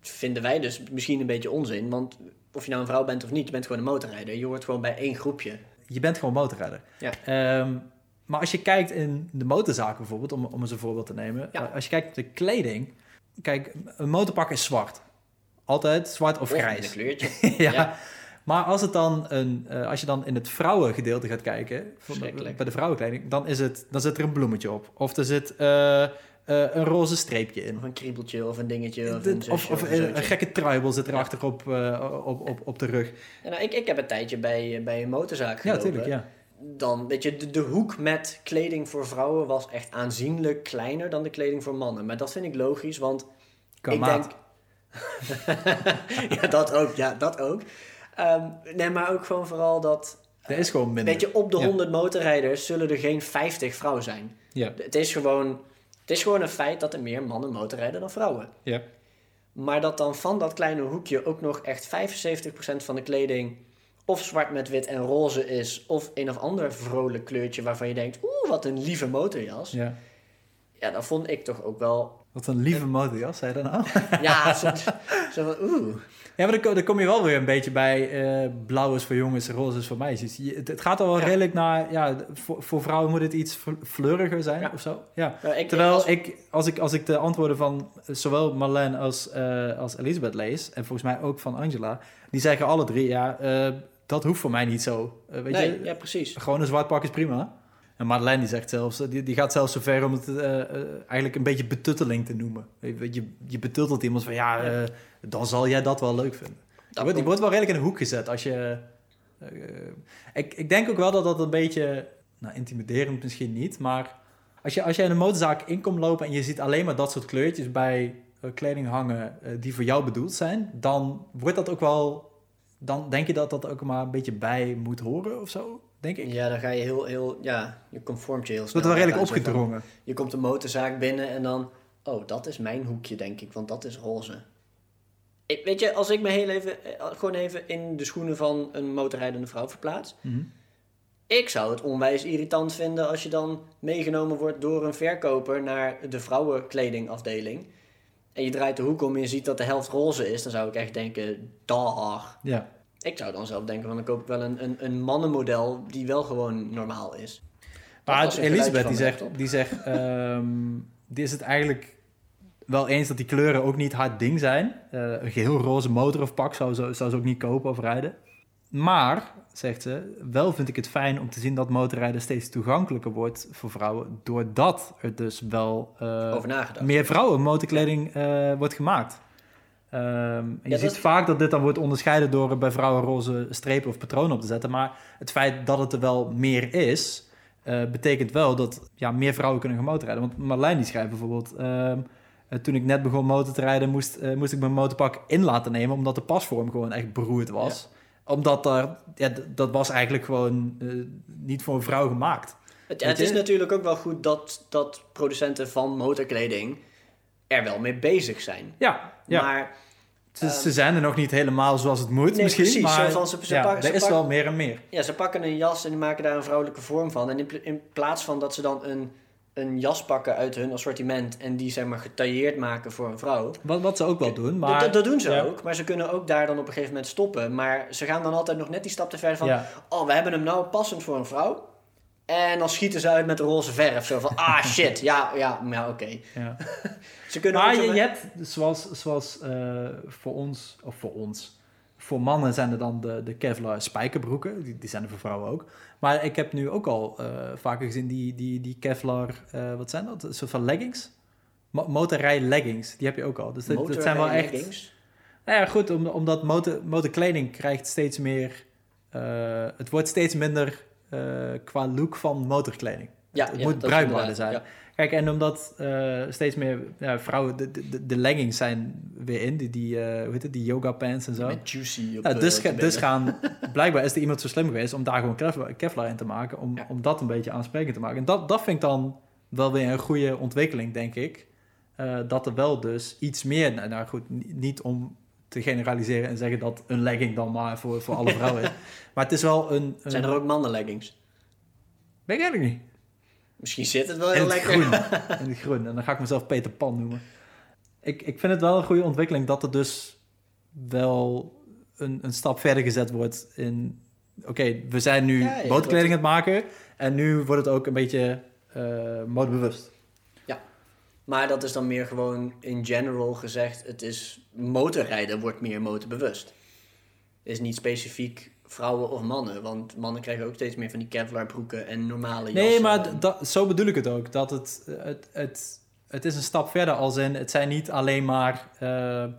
vinden wij dus misschien een beetje onzin. Want of je nou een vrouw bent of niet, je bent gewoon een motorrijder. Je hoort gewoon bij één groepje. je bent gewoon motorrijder. Ja. Ehm, maar als je kijkt in de motorzaak bijvoorbeeld, om, om eens een voorbeeld te nemen. Ja. eh, Als je kijkt naar de kleding. Kijk, een motorpak is zwart. Altijd zwart of Of grijs. Een kleurtje. ja. Ja. Maar als, het dan een, eh, als je dan in het vrouwengedeelte gaat kijken, van de- Verschrikkelijk. bij de vrouwenkleding, dan, is het, dan zit er een bloemetje op. Of er zit eh, eh, een roze streepje in. Of een kriebeltje of een dingetje. Of, een, of, zusje of een een, zootje. een gekke tribal zit er Ja. op, op, op, op de rug. Ja, nou, ik, ik heb een tijdje bij, bij een motorzaak Ja, gelopen. natuurlijk. Ja. Dan, weet je, de, de hoek met kleding voor vrouwen was echt aanzienlijk kleiner dan de kleding voor mannen. Maar dat vind ik logisch, want ik denk... ja, dat ook. Ja, dat ook. Ehm, nee, maar ook gewoon vooral dat... Er is gewoon minder. Weet je, op de Ja. 100 motorrijders zullen er geen 50 vrouwen zijn. Ja. Het is gewoon, het is gewoon een feit dat er meer mannen motorrijden dan vrouwen. Ja. Maar dat dan van dat kleine hoekje ook nog echt 75% van de kleding of zwart met wit en roze is, of een of ander vrolijk kleurtje waarvan je denkt, oeh, wat een lieve motorjas. Ja, ja. dat vond ik toch ook wel, Wat een lieve motorjas, zei je dat nou? ja, zo, zo van, oeh. Ja, maar dan, ko- dan kom je wel weer een beetje bij eh, blauw is voor jongens, roze is voor meisjes. Je- het, het gaat al wel Ja. redelijk naar, ja, voor, voor vrouwen moet het iets fl- fleuriger zijn Ja. of zo. Ja. Ik, Terwijl als- ik, als ik, als ik de antwoorden van eh, zowel Marlene als, eh, als Elisabeth lees, en volgens mij ook van Angela, die zeggen alle drie, ja, dat hoeft voor mij niet zo. Eh, weet nee, je, ja, precies. gewoon een zwart pak is prima. En Madeleine die zegt zelfs, die, die gaat zelfs zover om het eh, eh, eigenlijk een beetje betutteling te noemen. Je, je, je betuttelt iemand van ja, dan zal jij dat wel leuk vinden. Je wordt, wordt wel redelijk in een hoek gezet als je. ik, ik denk ook wel dat dat een beetje, nou intimiderend misschien niet, maar als je, als je in een motorzaak in komt lopen en je ziet alleen maar dat soort kleurtjes bij kleding hangen die voor jou bedoeld zijn, dan wordt dat ook wel, dan denk je dat dat ook maar een beetje bij moet horen of zo, denk ik. Ja, dan ga je heel, heel, ja, je conformt je heel snel. wordt wel redelijk van, opgedrongen. Je komt een motorzaak binnen en dan, oh, dat is mijn hoekje, denk ik, want dat is roze. Ik, weet je, als ik me heel even, eh, gewoon even in de schoenen van een motorrijdende vrouw verplaats, Mhm. ik zou het onwijs irritant vinden als je dan meegenomen wordt door een verkoper naar de vrouwenkledingafdeling. En je draait de hoek om en je ziet dat de helft roze is, dan zou ik echt denken, dag. Ja. Ik zou dan zelf denken van, dan koop ik wel een, een, een mannenmodel die wel gewoon normaal is. Maar Elisabeth die zegt, die zegt ehm, die is het eigenlijk wel eens dat die kleuren ook niet haar ding zijn. Eh, een geheel roze motor of pak zou, ze- zou ze ook niet kopen of rijden. Maar, zegt ze, wel vind ik het fijn om te zien dat motorrijden steeds toegankelijker wordt voor vrouwen. Doordat er dus wel eh, meer vrouwen motorkleding eh, wordt gemaakt. Ehm, je Ja, ziet dat- vaak dat dit dan wordt onderscheiden door bij vrouwen roze strepen of patronen op te zetten. Maar het feit dat het er wel meer is, eh, betekent wel dat ja, meer vrouwen kunnen gaan motorrijden. Want Marlijn die schrijft bijvoorbeeld... ehm, eh, toen ik net begon motor te rijden, moest, moest ik mijn motorpak in laten nemen... omdat de pasvorm gewoon echt beroerd was. Omdat er, ja, dat was eigenlijk gewoon eh, niet voor een vrouw gemaakt. Het, het is natuurlijk ook wel goed dat, dat producenten van motorkleding er wel mee bezig zijn. Ja, ja. Maar Ze, ze zijn er nog niet helemaal zoals het moet, Nee, misschien. precies. Maar van ze- ze ja, pakken- er is pakken- wel meer en meer. ja, ze pakken een jas en die maken daar een vrouwelijke vorm van. En in plaats van dat ze dan een, een jas pakken uit hun assortiment en die zeg maar getailleerd maken voor een vrouw. Wat, wat ze ook wel doen, Dat- maar... dat, dat doen ze ja. ook, maar ze kunnen ook daar dan op een gegeven moment stoppen. Maar ze gaan dan altijd nog net die stap te ver van... Ja. Oh, we hebben hem nou passend voor een vrouw. En dan schieten ze uit met roze verf. Zo van, ah shit, ja, ja, ja oké. Ja. Ze kunnen Maar ook je, je hebt, zoals, zoals eh, voor ons, of voor ons, voor mannen zijn er dan de, de Kevlar spijkerbroeken, die, die zijn er voor vrouwen ook. Maar ik heb nu ook al eh, vaker gezien die, die, die Kevlar, eh, wat zijn dat? Een soort van leggings? Mo motorrij leggings, die heb je ook al. Dus dat, dat zijn wel echt... Nou ja, goed, om, omdat motor, motorkleding krijgt steeds meer... eh, het wordt steeds minder qua look van motorkleding. Ja, het ja, moet inderdaad, zijn. ja. Kijk, en omdat eh, steeds meer ja, vrouwen de, de, de leggings zijn weer in, die, die, eh, hoe heet het, die yoga pants en zo. Met juicy op de- dus, ga- dus gaan, blijkbaar is er iemand zo slim geweest om daar gewoon Kevlar, Kevlar in te maken, om, Ja. om dat een beetje aansprekend te maken. En dat, dat vind ik dan wel weer een goede ontwikkeling, denk ik. Eh, dat er wel dus iets meer, nou, nou goed, ni- niet om te generaliseren en zeggen dat een legging dan maar voor, voor alle vrouwen is. Maar het is wel een... een Zijn er ook mannenleggings? Weet ik eigenlijk niet. Misschien zit het wel heel het lekker. groen. In het groen. En dan ga ik mezelf Peter Pan noemen. Ik, ik vind het wel een goede ontwikkeling dat er dus wel een, een stap verder gezet wordt in... Oké, we zijn nu Ja, ja, botenkleding aan het maken en nu wordt het ook een beetje eh modebewust. Maar dat is dan meer gewoon in general gezegd, het is motorrijden wordt meer motorbewust. Is niet specifiek vrouwen of mannen, want mannen krijgen ook steeds meer van die Kevlar broeken en normale jassen. Nee, maar dat, zo bedoel ik het ook. Dat het, het, het, het is een stap verder als in... Het zijn niet alleen maar eh, eh,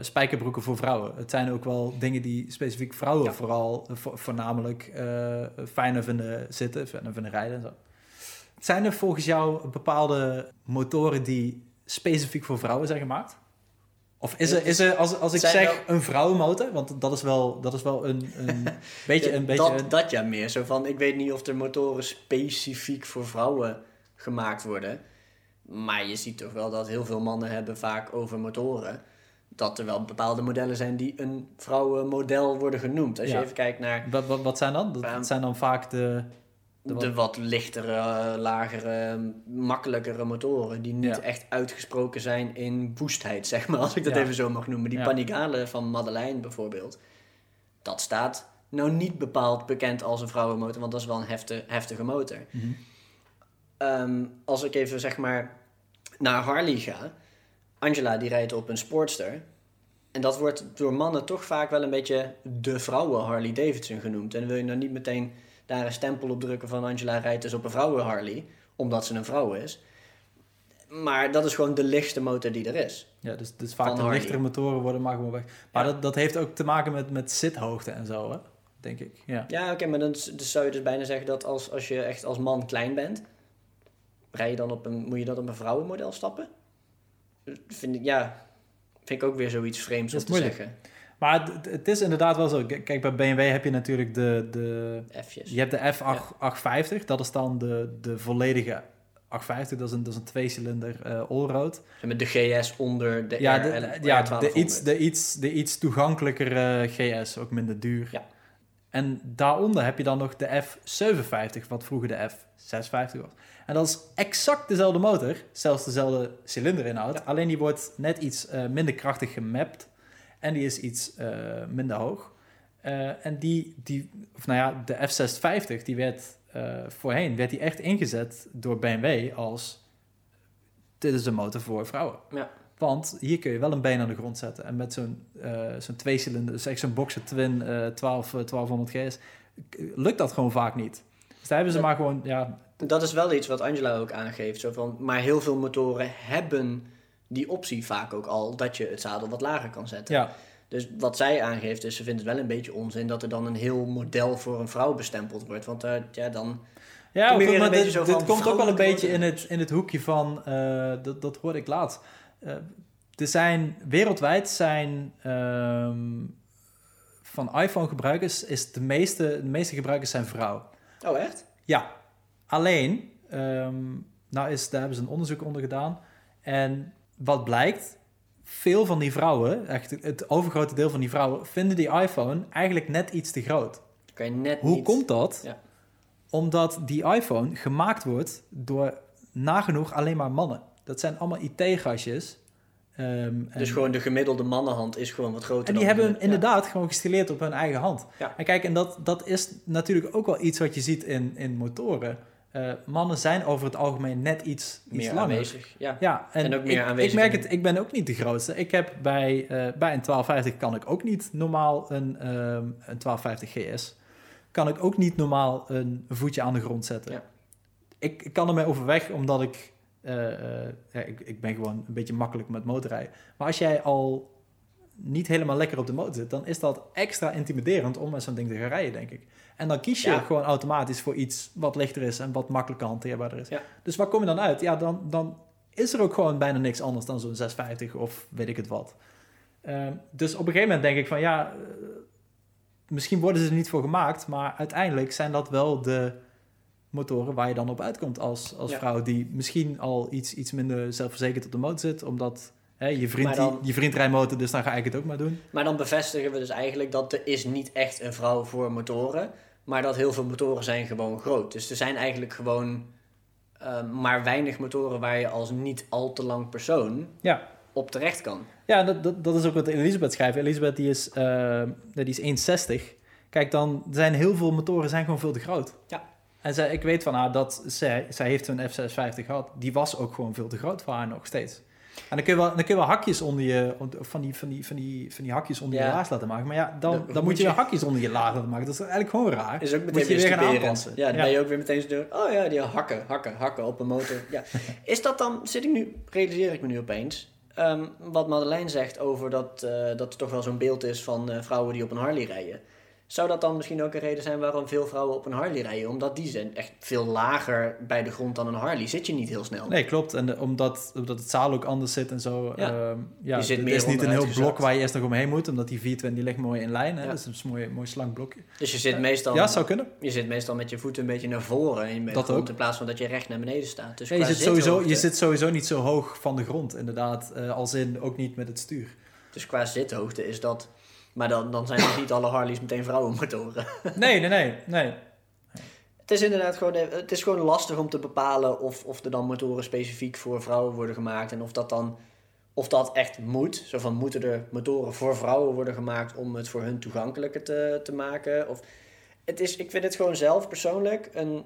spijkerbroeken voor vrouwen. Het zijn ook wel dingen die specifiek vrouwen Ja. vooral vo- voornamelijk eh fijner vinden zitten, fijner vinden rijden en zo. Zijn er volgens jou bepaalde motoren die specifiek voor vrouwen zijn gemaakt? Of is er, is er als, als ik Zijn zeg een vrouwenmotor, want dat is wel, dat is wel een, een beetje... Een beetje dat, een- dat ja meer. Zo van, ik weet niet of er motoren specifiek voor vrouwen gemaakt worden. Maar je ziet toch wel dat heel veel mannen hebben vaak over motoren. Dat er wel bepaalde modellen zijn die een vrouwenmodel worden genoemd. Als Ja. je even kijkt naar Wat, wat, wat zijn dan? Dat zijn dan vaak de... De de, wat- lichtere, lagere, makkelijkere motoren. Die niet Ja. echt uitgesproken zijn in woestheid, zeg maar. Als ik dat Ja. even zo mag noemen. Die Ja. Panigale van Madeleine bijvoorbeeld. Dat staat nou niet bepaald bekend als een vrouwenmotor. Want dat is wel een heftige, heftige motor. Mhm. Ehm, als ik even zeg maar naar Harley ga. Angela die rijdt op een Sportster. En dat wordt door mannen toch vaak wel een beetje de vrouwen Harley Davidson genoemd. En dan wil je nou niet meteen daar een stempel op drukken van Angela rijdt dus op een vrouwen Harley, omdat ze een vrouw is. Maar dat is gewoon de lichtste motor die er is. Ja, dus, dus vaak de Harley. lichtere motoren worden maar gewoon weg. Maar Ja. dat, dat heeft ook te maken met, met zithoogte en zo, hè? denk ik. Ja. Ja, oké, maar dan dus zou je dus bijna zeggen dat als, als je echt als man klein bent, rij je dan op een, moet je dan op een vrouwenmodel stappen? Vind ik, ja, vind ik ook weer zoiets vreemds om te moeilijk. zeggen. Maar het, het is inderdaad wel zo. Kijk, bij BMW heb je natuurlijk de, de, F'jes. je hebt de F850. Dat is dan de, de volledige 850. Dat is een, dat is een tweecilinder eh allroad. Met de GS onder de Ja, R de, en ja R1200. de, iets, de, iets, de iets toegankelijkere GS, ook minder duur. Ja. En daaronder heb je dan nog de F750, wat vroeger de F650 was. En dat is exact dezelfde motor, zelfs dezelfde cilinderinhoud. Ja. Alleen die wordt net iets eh, minder krachtig gemapt. En die is iets eh, minder hoog. Eh, en die, die, of nou ja, de F650, die werd eh, voorheen werd die echt ingezet door BMW als dit is een motor voor vrouwen. Ja. Want hier kun je wel een been aan de grond zetten. En met zo'n zo'n tweecilinder, dus echt zo'n Boxer Twin eh 12, eh, 1200 GS, lukt dat gewoon vaak niet. Dus daar hebben ze Ja. maar gewoon, ja, Dat is wel iets wat Angela ook aangeeft. Zo van, maar heel veel motoren hebben die optie vaak ook al, dat je het zadel wat lager kan zetten. ja, Dus wat zij aangeeft is, ze vindt het wel een beetje onzin dat er dan een heel model voor een vrouw bestempeld wordt. Want eh, ja, dan... Ja, ook, maar een beetje dit, zo dit van komt ook wel een beetje in het, in het hoekje van, eh, dat, dat hoorde ik laatst. Eh, er zijn, wereldwijd zijn ehm, van iPhone gebruikers, is de meeste, de meeste gebruikers zijn vrouw. Oh, echt? Ja, alleen, ehm, nou is, daar hebben ze een onderzoek onder gedaan. En wat blijkt, veel van die vrouwen, echt het overgrote deel van die vrouwen, vinden die iPhone eigenlijk net iets te groot. Kan je net Hoe niet... komt dat? Ja. Omdat die iPhone gemaakt wordt door nagenoeg alleen maar mannen. Dat zijn allemaal IT-gastjes. Ehm, Dus en- gewoon de gemiddelde mannenhand is gewoon wat groter en die dan hebben de- inderdaad gewoon gestileerd op hun eigen hand. Ja. En kijk, en dat, dat is natuurlijk ook wel iets wat je ziet in, in motoren. Eh, mannen zijn over het algemeen net iets, Ja, iets meer langer. aanwezig. Ja. Ja, en, En ook meer ik, aanwezig ik merk het, ik ben ook niet de grootste. Ik heb bij, eh, bij een 1250 kan ik ook niet normaal een, ehm, een 1250 GS. Kan ik ook niet normaal een voetje aan de grond zetten. Ja. Ik, ik kan ermee overweg omdat ik, eh, ja, ik, ik ben gewoon een beetje makkelijk met motorrijden. Maar als jij al niet helemaal lekker op de motor zit, dan is dat extra intimiderend om met zo'n ding te gaan rijden, denk ik. En dan kies je Ja. gewoon automatisch voor iets wat lichter is en wat makkelijker hanteerbaarder is. Ja. Dus waar kom je dan uit? Ja, dan, dan is er ook gewoon bijna niks anders dan zo'n 650 of weet ik het wat. Ehm, dus op een gegeven moment denk ik van ja, eh, misschien worden ze er niet voor gemaakt, maar uiteindelijk zijn dat wel de motoren waar je dan op uitkomt als, als Ja. vrouw die misschien al iets, iets minder zelfverzekerd op de motor zit, omdat hè, je, vriend, Maar dan- die, je vriend rijdt motor, dus dan ga ik het ook maar doen. Maar dan bevestigen we dus eigenlijk dat er is niet echt een vrouw voor motoren. Maar dat heel veel motoren zijn gewoon groot. Dus er zijn eigenlijk gewoon eh, maar weinig motoren waar je als niet al te lang persoon Ja, op terecht kan. Ja, dat, dat, dat is ook wat Elisabeth schrijft. Elisabeth die is, eh, die is 1,60. Kijk, dan zijn heel veel motoren zijn gewoon veel te groot. Ja. En zij, ik weet van haar dat zij, zij heeft een F650 gehad. Die was ook gewoon veel te groot voor haar nog steeds. En dan kun je wel, dan kun je wel hakjes onder je, van die, van die, van die, van die hakjes onder Ja. je laars laten maken. Maar ja, dan, Dan dan, moet moet je je- hakjes onder je laars laten maken. Dat is eigenlijk gewoon raar. Is ook Moet meteen je weer gaan aanpassen. Ja, dan ben je ook weer meteen zo door. Oh ja, die hakken, hakken, hakken op een motor. Ja. Is dat dan, zit ik nu, realiseer ik me nu opeens, ehm, wat Madeleine zegt over dat, eh, dat er toch wel zo'n beeld is van eh, vrouwen die op een Harley rijden. Zou dat dan misschien ook een reden zijn waarom veel vrouwen op een Harley rijden? Omdat die zijn echt veel lager bij de grond dan een Harley. Zit je niet heel snel. Nee, klopt. En de- omdat, omdat het zaal ook anders zit en zo. Ja. Ja, ja Je zit het is niet een heel blok waar je eerst nog omheen moet. Omdat die 420 die ligt mooi in lijn. Hè? Ja. Dat is een mooi, mooi slank blokje. Dus je zit, meestal, Ja, zou kunnen. je zit meestal met je voeten een beetje naar voren in Dat grond, ook. in plaats van dat je recht naar beneden staat. Dus Ja, je, zit sowieso, je zit sowieso niet zo hoog van de grond, inderdaad. eh, als in ook niet met het stuur. Dus qua zithoogte is dat... Maar dan, dan zijn nog niet alle Harleys meteen vrouwenmotoren. Nee, nee, nee. nee. Het is inderdaad gewoon, eh, het is gewoon lastig om te bepalen of, of er dan motoren specifiek voor vrouwen worden gemaakt. En of dat dan, of dat echt moet. Zo van, moeten er motoren voor vrouwen worden gemaakt om het voor hun toegankelijker te, te maken? Of, het is, ik vind het gewoon zelf persoonlijk een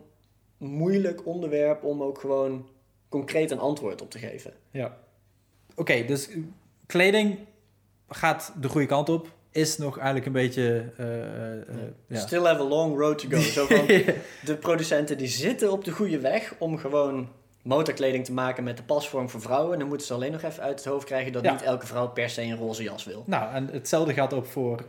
moeilijk onderwerp om ook gewoon concreet een antwoord op te geven. Ja. Oké, dus eh, kleding gaat de goede kant op. is nog eigenlijk een beetje... ja. Still have a long road to go. Zo van, de producenten die zitten op de goede weg om gewoon motorkleding te maken met de pasvorm voor vrouwen. En dan moeten ze alleen nog even uit het hoofd krijgen dat Ja. niet elke vrouw per se een roze jas wil. Nou, en hetzelfde gaat ook voor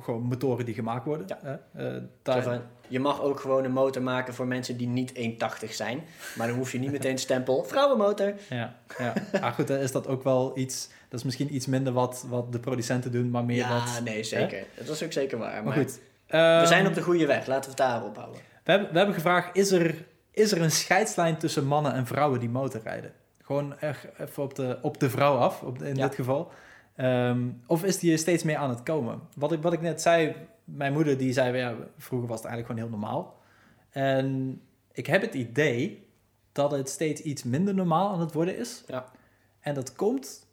gewoon motoren die gemaakt worden. Ja. Zo daar- van, je mag ook gewoon een motor maken voor mensen die niet 1,80 zijn. Maar dan hoef je niet meteen stempel vrouwenmotor. Ja, ja. Maar goed, dan is dat ook wel iets... Dat is misschien iets minder wat, wat de producenten doen, maar meer Ja, wat... nee, zeker. Dat is ook zeker waar. Maar, Maar goed. we ehm, zijn op de goede weg. Laten we het daarop houden. we, hebben, we hebben gevraagd, is er, is er een scheidslijn tussen mannen en vrouwen die motorrijden? Gewoon echt even op de, op de vrouw af, op in Ja. dit geval. Ehm, of is die er steeds meer aan het komen? Wat ik, wat ik net zei, mijn moeder die zei, ja, vroeger was het eigenlijk gewoon heel normaal. En ik heb het idee dat het steeds iets minder normaal aan het worden is. Ja. En dat komt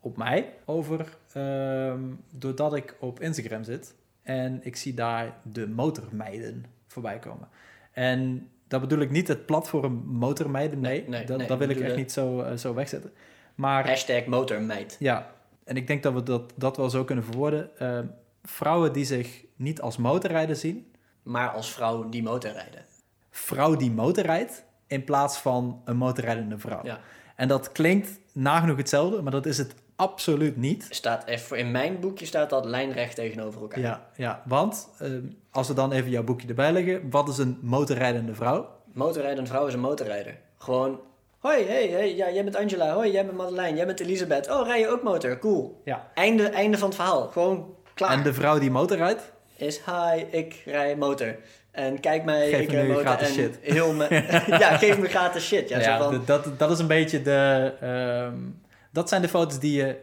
op mij over ehm, doordat ik op Instagram zit en ik zie daar de motormeiden voorbij komen. En dat bedoel ik niet het platform motormeiden, nee. Nee, nee, dat, nee, dat wil ik echt niet zo, eh, zo wegzetten. Maar Hashtag motormeid. ja, en ik denk dat we dat, dat wel zo kunnen verwoorden. Ehm, vrouwen die zich niet als motorrijder zien, Maar als vrouw die motorrijden. vrouw die motorrijdt in plaats van een motorrijdende vrouw. Ja. En dat klinkt nagenoeg hetzelfde, maar dat is het absoluut niet. Staat voor, in mijn boekje staat dat lijnrecht tegenover elkaar. Ja, ja want ehm, als we dan even jouw boekje erbij leggen, wat is een motorrijdende vrouw? Motorrijdende vrouw is een motorrijder. Gewoon, hoi, hey, hey, ja, jij bent Angela, hoi, jij bent Madeleine, jij bent Elisabeth. Oh, rij je ook motor? Cool. Ja. Einde, einde van het verhaal. Gewoon klaar. En de vrouw die motorrijdt? Is, hi, ik rij motor. En kijk mij, Geef ik rij nu motor. gratis en shit. Heel me, ja, geef me gratis shit. Ja, Ja, zo van, dat, dat is een beetje de... ehm, dat zijn de foto's die je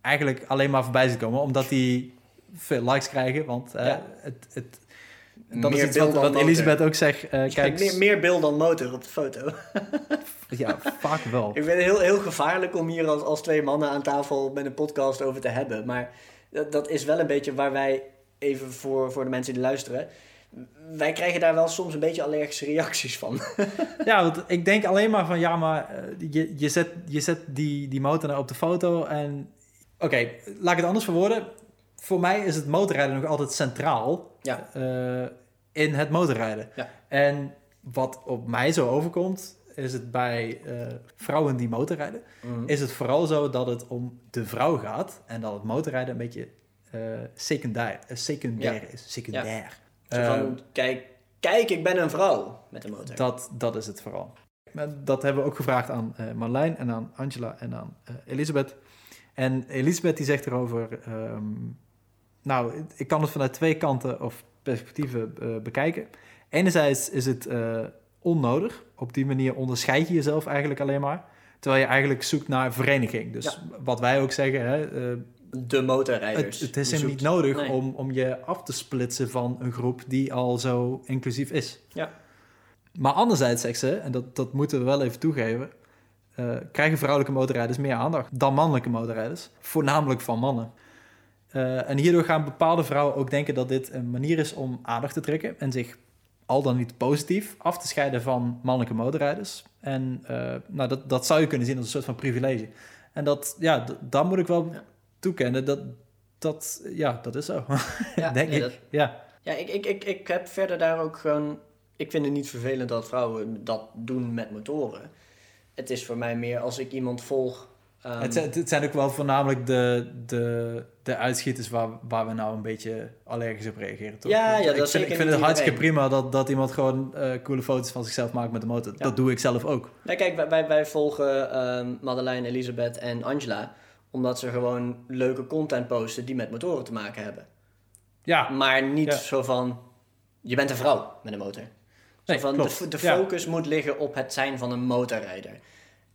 eigenlijk alleen maar voorbij ziet komen, omdat die veel likes krijgen. Want eh, Ja. het, het, dat Meer is wat, dan wat motor. Elisabeth ook zegt. eh, Ja, kijk, meer, meer beeld dan motor op de foto. ja, vaak wel. Ik vind het heel, heel gevaarlijk om hier als, als twee mannen aan tafel met een podcast over te hebben. Maar dat, dat is wel een beetje waar wij, even voor, voor de mensen die luisteren... Wij krijgen daar wel soms een beetje allergische reacties van. Ja, want ik denk alleen maar van ja, maar eh, je, je zet, je zet die, die motor nou op de foto en... Oké, laat ik het anders verwoorden. Voor mij is het motorrijden nog altijd centraal Ja. eh, in het motorrijden. Ja. En wat op mij zo overkomt, is het bij eh, vrouwen die motorrijden, is het vooral zo dat het om de vrouw gaat en dat het motorrijden een beetje eh, secundair, secundair is. Secundair. Zo van, kijk, kijk, ik ben een vrouw met een motor. dat, dat is het vooral. Dat hebben we ook gevraagd aan Marlijn en aan Angela en aan Elisabeth. En Elisabeth die zegt erover... ehm, nou, ik kan het vanuit twee kanten of perspectieven eh, bekijken. Enerzijds is het eh, onnodig. Op die manier onderscheid je jezelf eigenlijk alleen maar. Terwijl je eigenlijk zoekt naar vereniging. Dus wat wij ook zeggen... Hè, eh, De motorrijders. het, het is hem niet nodig Nee. om, om je af te splitsen van een groep die al zo inclusief is. Ja. Maar anderzijds zegt ze, en dat, dat moeten we wel even toegeven, krijgen vrouwelijke motorrijders meer aandacht dan mannelijke motorrijders. Voornamelijk van mannen. Eh, en hierdoor gaan bepaalde vrouwen ook denken dat dit een manier is om aandacht te trekken en zich al dan niet positief af te scheiden van mannelijke motorrijders. En eh, nou, dat, dat zou je kunnen zien als een soort van privilege. En dat, ja, dat moet ik wel Ja. toekennen. Dat, dat, ja, dat is zo. Ja, denk nee, ik. dat- Ja. Ja, ik, ik, ik, ik heb verder daar ook gewoon... Ik vind het niet vervelend dat vrouwen dat doen met motoren. Het is voor mij meer als ik iemand volg... ehm, het, zijn, het zijn ook wel voornamelijk de, de, de uitschieters waar, waar we nou een beetje allergisch op reageren. Toch? Ja, ja, ik dat vind, is zeker ik vind het hartstikke prima dat, dat iemand gewoon eh, coole foto's van zichzelf maakt met de motor. Ja. Dat doe ik zelf ook. Nou, kijk, wij, wij, wij volgen ehm Madeleine, Elisabeth en Angela... omdat ze gewoon leuke content posten die met motoren te maken hebben. Ja, Maar niet Ja. zo van... Je bent een vrouw met een motor. Zo Nee, van, klopt. de, de Ja. focus moet liggen op het zijn van een motorrijder.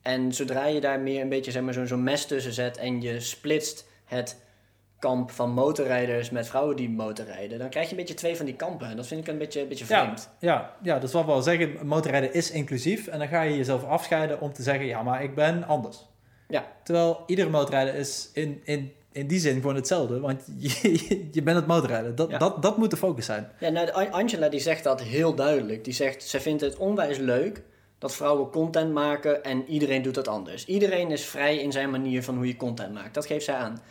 En zodra je daar meer een beetje zeg maar, zo'n zo'n mes tussen zet en je splitst het kamp van motorrijders met vrouwen die motorrijden, dan krijg je een beetje twee van die kampen. En dat vind ik een beetje, een beetje Ja. vreemd. Ja, ja, dus wat we al zeggen, motorrijden is inclusief. En dan ga je jezelf afscheiden om te zeggen, ja, maar ik ben anders. Ja. Terwijl iedere motorrijder is in, in, in die zin gewoon hetzelfde. Want je, je bent het motorrijden. Dat, Ja. dat, dat moet de focus zijn. Ja, nou, Angela die zegt dat heel duidelijk. Die zegt, ze vindt het onwijs leuk dat vrouwen content maken en iedereen doet dat anders. Iedereen is vrij in zijn manier van hoe je content maakt. Dat geeft zij aan.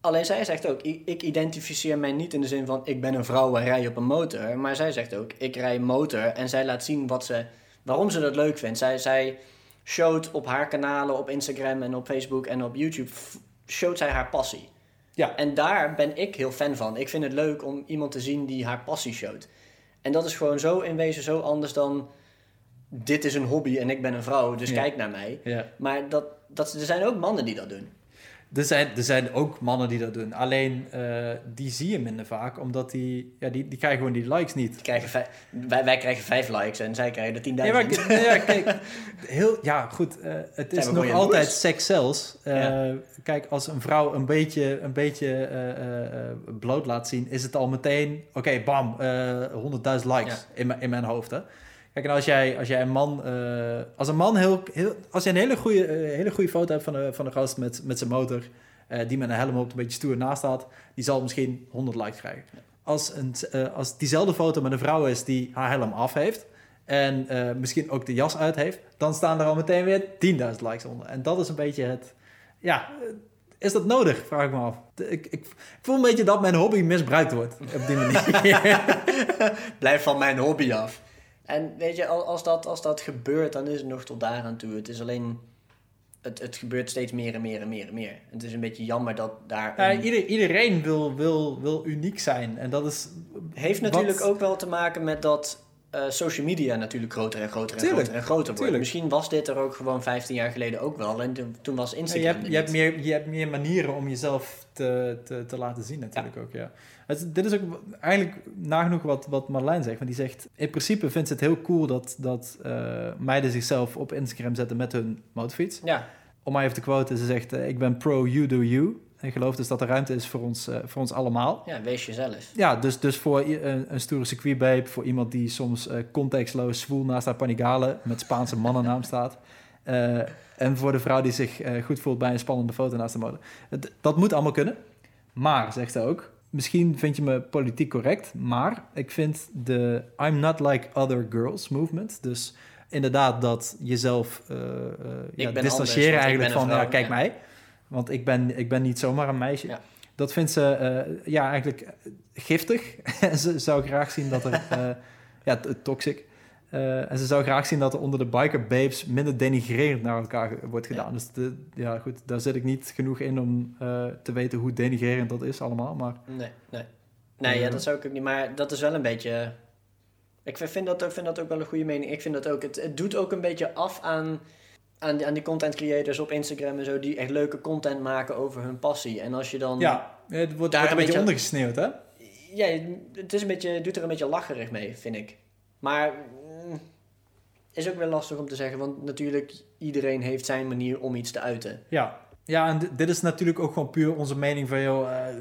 Alleen zij zegt ook, ik identificeer mij niet in de zin van ik ben een vrouw en rij op een motor. Maar zij zegt ook, ik rij motor en zij laat zien wat ze, waarom ze dat leuk vindt. Zij, zij showt op haar kanalen, op Instagram en op Facebook en op YouTube, showt zij haar passie. Ja. En daar ben ik heel fan van. Ik vind het leuk om iemand te zien die haar passie showt. En dat is gewoon zo in wezen zo anders dan dit is een hobby en ik ben een vrouw, dus Ja. kijk naar mij. Ja. Maar dat, dat, er zijn ook mannen die dat doen. Er zijn, er zijn ook mannen die dat doen. Alleen eh, die zie je minder vaak, omdat die, ja, die, die krijgen gewoon die likes niet. Die krijgen wij, wij krijgen vijf likes en zij krijgen er 10.000. Ja, maar, ja, kijk, heel, ja, goed. eh, het is nog altijd sex sells. Eh, Ja. Kijk, als een vrouw een beetje, een beetje bloot laat zien, is het al meteen, oké, bam, eh 100.000 likes in, mijn- in mijn hoofd. Hè? Kijk, en als jij, als jij een man, eh, als een man heel, heel, als je een hele goede, eh, hele goede foto hebt van een, van een gast met, met zijn motor, eh, die met een helm op een beetje stoer naast staat, die zal misschien 100 likes krijgen. Als, een, als diezelfde foto met een vrouw is die haar helm af heeft, en misschien ook de jas uit heeft, dan staan er al meteen weer 10.000 likes onder. En dat is een beetje het. Ja, is dat nodig? Vraag ik me af. De- Ik, ik, ik voel een beetje dat mijn hobby misbruikt wordt op die manier. Blijf van mijn hobby af. En weet je, al- als dat, als dat gebeurt, dan is het nog tot daar aan toe. Het is alleen... Het, het gebeurt steeds meer en meer en meer en meer. Het is een beetje jammer dat daar... Ja, een- ieder, iedereen wil, wil, wil uniek zijn. En dat is. heeft wat- natuurlijk ook wel te maken met dat eh, social media natuurlijk groter en groter en Tuurlijk, groter en groter wordt. tuurlijk. Misschien was dit er ook gewoon 15 jaar geleden ook wel. En toen, toen was Ja, Instagram je, hebt, je, hebt meer, je hebt meer manieren om jezelf te, te, te laten zien, natuurlijk ook. Ja. Het, dit is ook eigenlijk nagenoeg wat, wat Marlijn zegt. Want die zegt: In principe vindt ze het heel cool dat, dat eh, meiden zichzelf op Instagram zetten met hun motorfiets. Ja, om maar even te quoten, ze zegt: eh, Ik ben pro you do you. En geloof dus dat er ruimte is voor ons, eh, voor ons allemaal. ja, wees jezelf. Ja, dus, dus voor een, een stoere circuitbabe, voor iemand die soms contextloos zwoel naast haar panigale met Spaanse mannennaam staat. En voor de vrouw die zich goed voelt bij een spannende foto naast de motor. Dat moet allemaal kunnen. Maar, zegt ze ook, misschien vind je me politiek correct, maar ik vind de I'm not like other girls movement, dus inderdaad dat jezelf eh, ja, distancieren anders, eigenlijk van, vrouw, ja, kijk ja. mij. Want ik ben, ik ben niet zomaar een meisje. Ja. Dat vindt ze eh, ja, eigenlijk giftig. En ze zou graag zien dat er... ja, toxic. Eh, en ze zou graag zien dat er onder de biker babes minder denigrerend naar elkaar wordt gedaan. Dus de, ja, goed, daar zit ik niet genoeg in om eh, te weten hoe denigrerend dat is allemaal. Maar Nee, nee. Nee, ja, Eh. dat zou ik ook niet. Maar dat is wel een beetje... Ik vind dat, ook- vind dat ook wel een goede mening. Ik vind dat ook... Het, het doet ook een beetje af aan, aan, die, aan die content creators op Instagram en zo... die echt leuke content maken over hun passie. En als je dan... ja, het wordt, Daar een een beetje beetje- ondergesneeuwd, hè? Ja, het is een beetje, doet er een beetje lacherig mee, vind ik. Maar... is ook wel lastig om te zeggen, want natuurlijk iedereen heeft zijn manier om iets te uiten. Ja, ja en di- dit is natuurlijk ook gewoon puur onze mening van, joh, eh,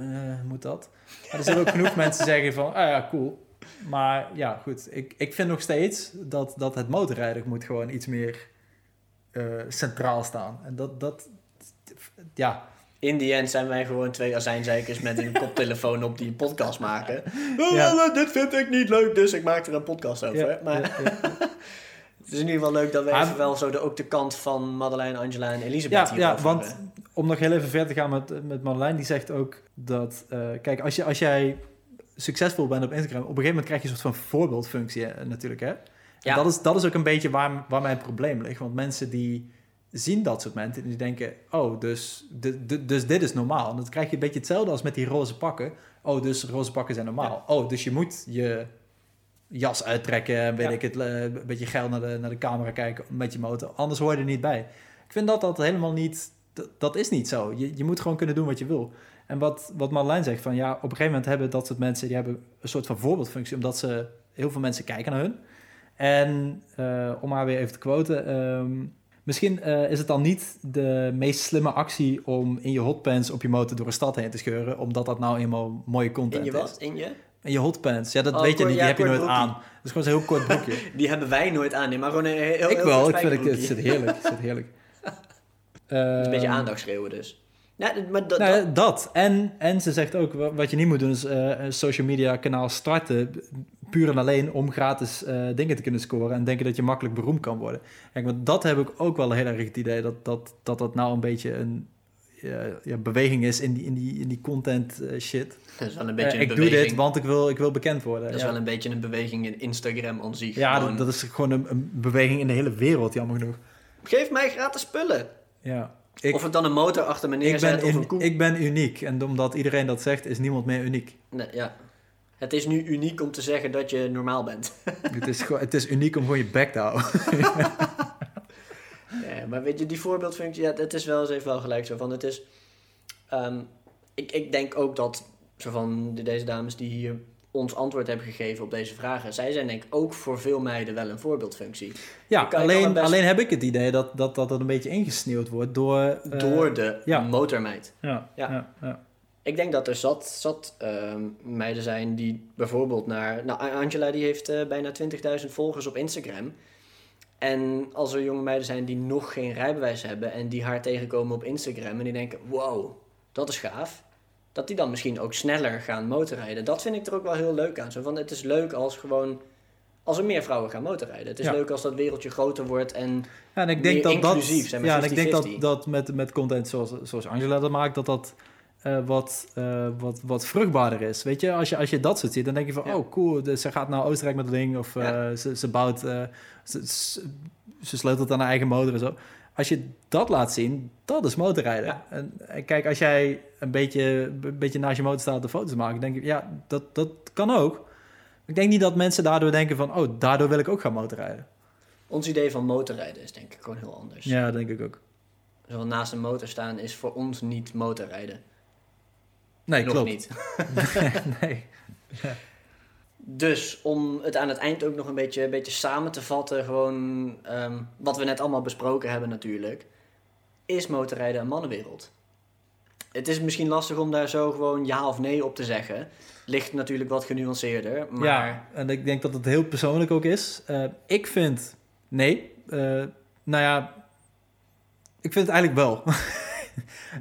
moet dat? Maar er zullen ook genoeg mensen zeggen van, ah ja, cool. Maar ja, goed, ik, ik vind nog steeds dat, dat het motorrijden moet gewoon iets meer eh, centraal staan. En dat, dat, ja, In die end zijn wij gewoon twee azijnzeikers met een koptelefoon op die een podcast maken. Ja. Oh, dit vind ik niet leuk, dus ik maak er een podcast over. ja, maar ja, is in ieder geval leuk dat we even wel zo de, ook de kant van Madeleine, Angela en Elisabeth Ja, ja want om nog heel even verder te gaan met, met Marjolein, die zegt ook dat... eh, kijk, als, je, als jij succesvol bent op Instagram, op een gegeven moment krijg je een soort van voorbeeldfunctie eh, natuurlijk, hè? En Ja. dat, is, dat is ook een beetje waar, waar mijn probleem ligt. Want mensen die zien dat soort mensen en die denken... Oh, dus, de, de- dus dit is normaal. En dan krijg je een beetje hetzelfde als met die roze pakken. Oh, dus roze pakken zijn normaal. Oh, dus je moet je jas uittrekken en weet Ja. ik het, eh, een beetje geil naar de, naar de camera kijken met je motor. Anders hoor je er niet bij. Ik vind dat dat helemaal niet... Dat, dat is niet zo. Je, je moet gewoon kunnen doen wat je wil. En wat, wat Marlijn zegt, van ja, op een gegeven moment hebben dat soort mensen... die hebben een soort van voorbeeldfunctie, omdat ze... heel veel mensen kijken naar hun. En eh, om haar weer even te quoten... ehm, misschien eh, is het dan niet de meest slimme actie... om in je hotpants op je motor door een stad heen te scheuren... omdat dat nou eenmaal mooie content In je is. wat? In je? In je hotpants. Ja, dat Oh, weet je niet. ja, Die heb je nooit aan. Dat is gewoon zo'n heel kort broekje. Die hebben wij nooit aan, nee, maar gewoon een heel, ik heel wel. Ik vind het, het zit heerlijk. Het zit heerlijk. Een beetje Ehm, aandacht schreeuwen dus. Ja, maar dat, Nou, dat-. En, en ze zegt ook, wa- wat je niet moet doen is eh, een social media kanaal starten. Puur en alleen om gratis eh, dingen te kunnen scoren. En denken dat je makkelijk beroemd kan worden. Kijk, want dat heb ik ook wel heel erg het idee dat dat, dat, dat nou een beetje een... eh, ja, beweging is in die, in die, in die content eh, shit. Dat is wel een Eh, beetje een ik doe dit, want ik wil, ik wil bekend worden. Dat is wel een beetje een beweging in Instagram aan zich. ja Gewoon, dat, dat is gewoon een, een beweging in de hele wereld, jammer genoeg. Geef mij gratis spullen. Ja. Ik, of ik dan een motor achter me ik, neerzet ben of een koe. ik ben uniek. En omdat iedereen dat zegt, is niemand meer uniek. Nee, ja. Het is nu uniek om te zeggen dat je normaal bent. het, is het is uniek om gewoon je bek te houden. Ja, maar weet je, die voorbeeldfunctie, ja, het is wel eens even wel gelijk zo van, het is, ehm, ik, ik denk ook dat, zo van de- deze dames die hier ons antwoord hebben gegeven op deze vragen, zij zijn denk ik ook voor veel meiden wel een voorbeeldfunctie. Ja, alleen, best- alleen heb ik het idee dat dat, dat, dat een beetje ingesneeuwd wordt door... eh, Door de ja. motormeid. Ja, Ja. ja. ja, Ik denk dat er zat, zat ehm, meiden zijn die bijvoorbeeld naar... Nou, Angela die heeft eh, bijna 20.000 volgers op Instagram. En als er jonge meiden zijn die nog geen rijbewijs hebben... en die haar tegenkomen op Instagram en die denken... wow, dat is gaaf. Dat die dan misschien ook sneller gaan motorrijden. Dat vind ik er ook wel heel leuk aan. Zo van, het is leuk als gewoon... Als er meer vrouwen gaan motorrijden. Het is Ja. leuk als dat wereldje groter wordt en... Ja, en ik denk Meer dat dat, inclusief, zeg maar, ja, en ik denk 50-50. dat, dat met, met content zoals, zoals Angela dat maakt, dat dat eh, wat, eh, wat, wat vruchtbaarder is. Weet je, als je, als je dat soort ziet, dan denk je van, Ja. oh cool, dus ze gaat naar Oostenrijk met het ding, of eh, Ja. ze, ze bouwt, ze, ze, sleutelt aan haar eigen motor en zo. Als je dat laat zien, dat is motorrijden. Ja. En, en kijk, als jij een beetje, een beetje naast je motor staat de foto's maken, denk ik, ja, dat, dat kan ook. Ik denk niet dat mensen daardoor denken van, oh, daardoor wil ik ook gaan motorrijden. Ons idee van motorrijden is denk ik gewoon heel anders. Ja, denk ik ook. Zo naast een motor staan is voor ons niet motorrijden. Nee, Nog klopt. niet. nee. Dus om het aan het eind ook nog een beetje, een beetje samen te vatten, gewoon ehm, wat we net allemaal besproken hebben natuurlijk, is motorrijden een mannenwereld. Het is misschien lastig om daar zo gewoon ja of nee op te zeggen. Ligt natuurlijk wat genuanceerder, maar Ja, en ik denk dat het heel persoonlijk ook is. Eh, ik vind nee. Eh, nou ja, ik vind het eigenlijk wel.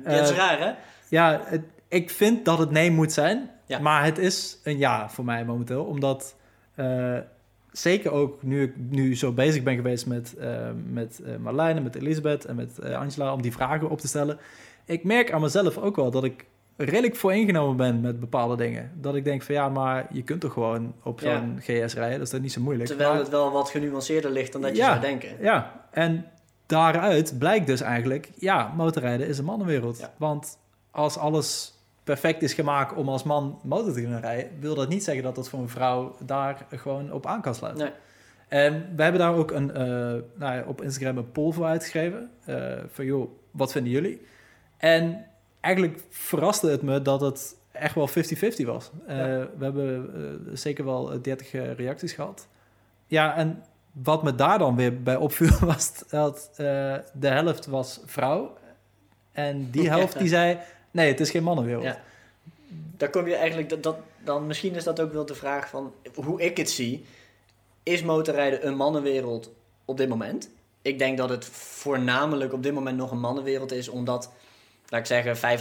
Ja, het is Eh, raar hè? ja, het- ik vind dat het nee moet zijn. Ja. Maar het is een ja voor mij momenteel. Omdat eh, zeker ook nu ik nu zo bezig ben geweest met, eh met eh Marlijn en met Elisabeth en met Angela om die vragen op te stellen. Ik merk aan mezelf ook wel dat ik redelijk vooringenomen ben met bepaalde dingen. Dat ik denk van ja, maar je kunt toch gewoon op Ja. zo'n GS rijden. Dat is niet zo moeilijk. Terwijl Maar- het wel wat genuanceerder ligt dan dat je Ja. zou denken. ja, en daaruit blijkt dus eigenlijk, ja, motorrijden is een mannenwereld. Want als alles perfect is gemaakt om als man motor te kunnen rijden, wil dat niet zeggen dat dat voor een vrouw daar gewoon op aan kan sluiten. Nee. En we hebben daar ook een, eh, nou ja, op Instagram een poll voor uitgegeven. eh, van joh, wat vinden jullie? En eigenlijk verraste het me dat het echt wel 50-50 was. Eh, Ja. We hebben zeker wel eh, 30 eh, reacties gehad. Ja, en wat me daar dan weer bij opviel was dat de helft was vrouw. En die helft die zei, nee, het is geen mannenwereld. Ja. Daar kom je eigenlijk, dat, dat, dan misschien is dat ook wel de vraag van hoe ik het zie. Is motorrijden een mannenwereld op dit moment? Ik denk dat het voornamelijk op dit moment nog een mannenwereld is, omdat, laat ik zeggen,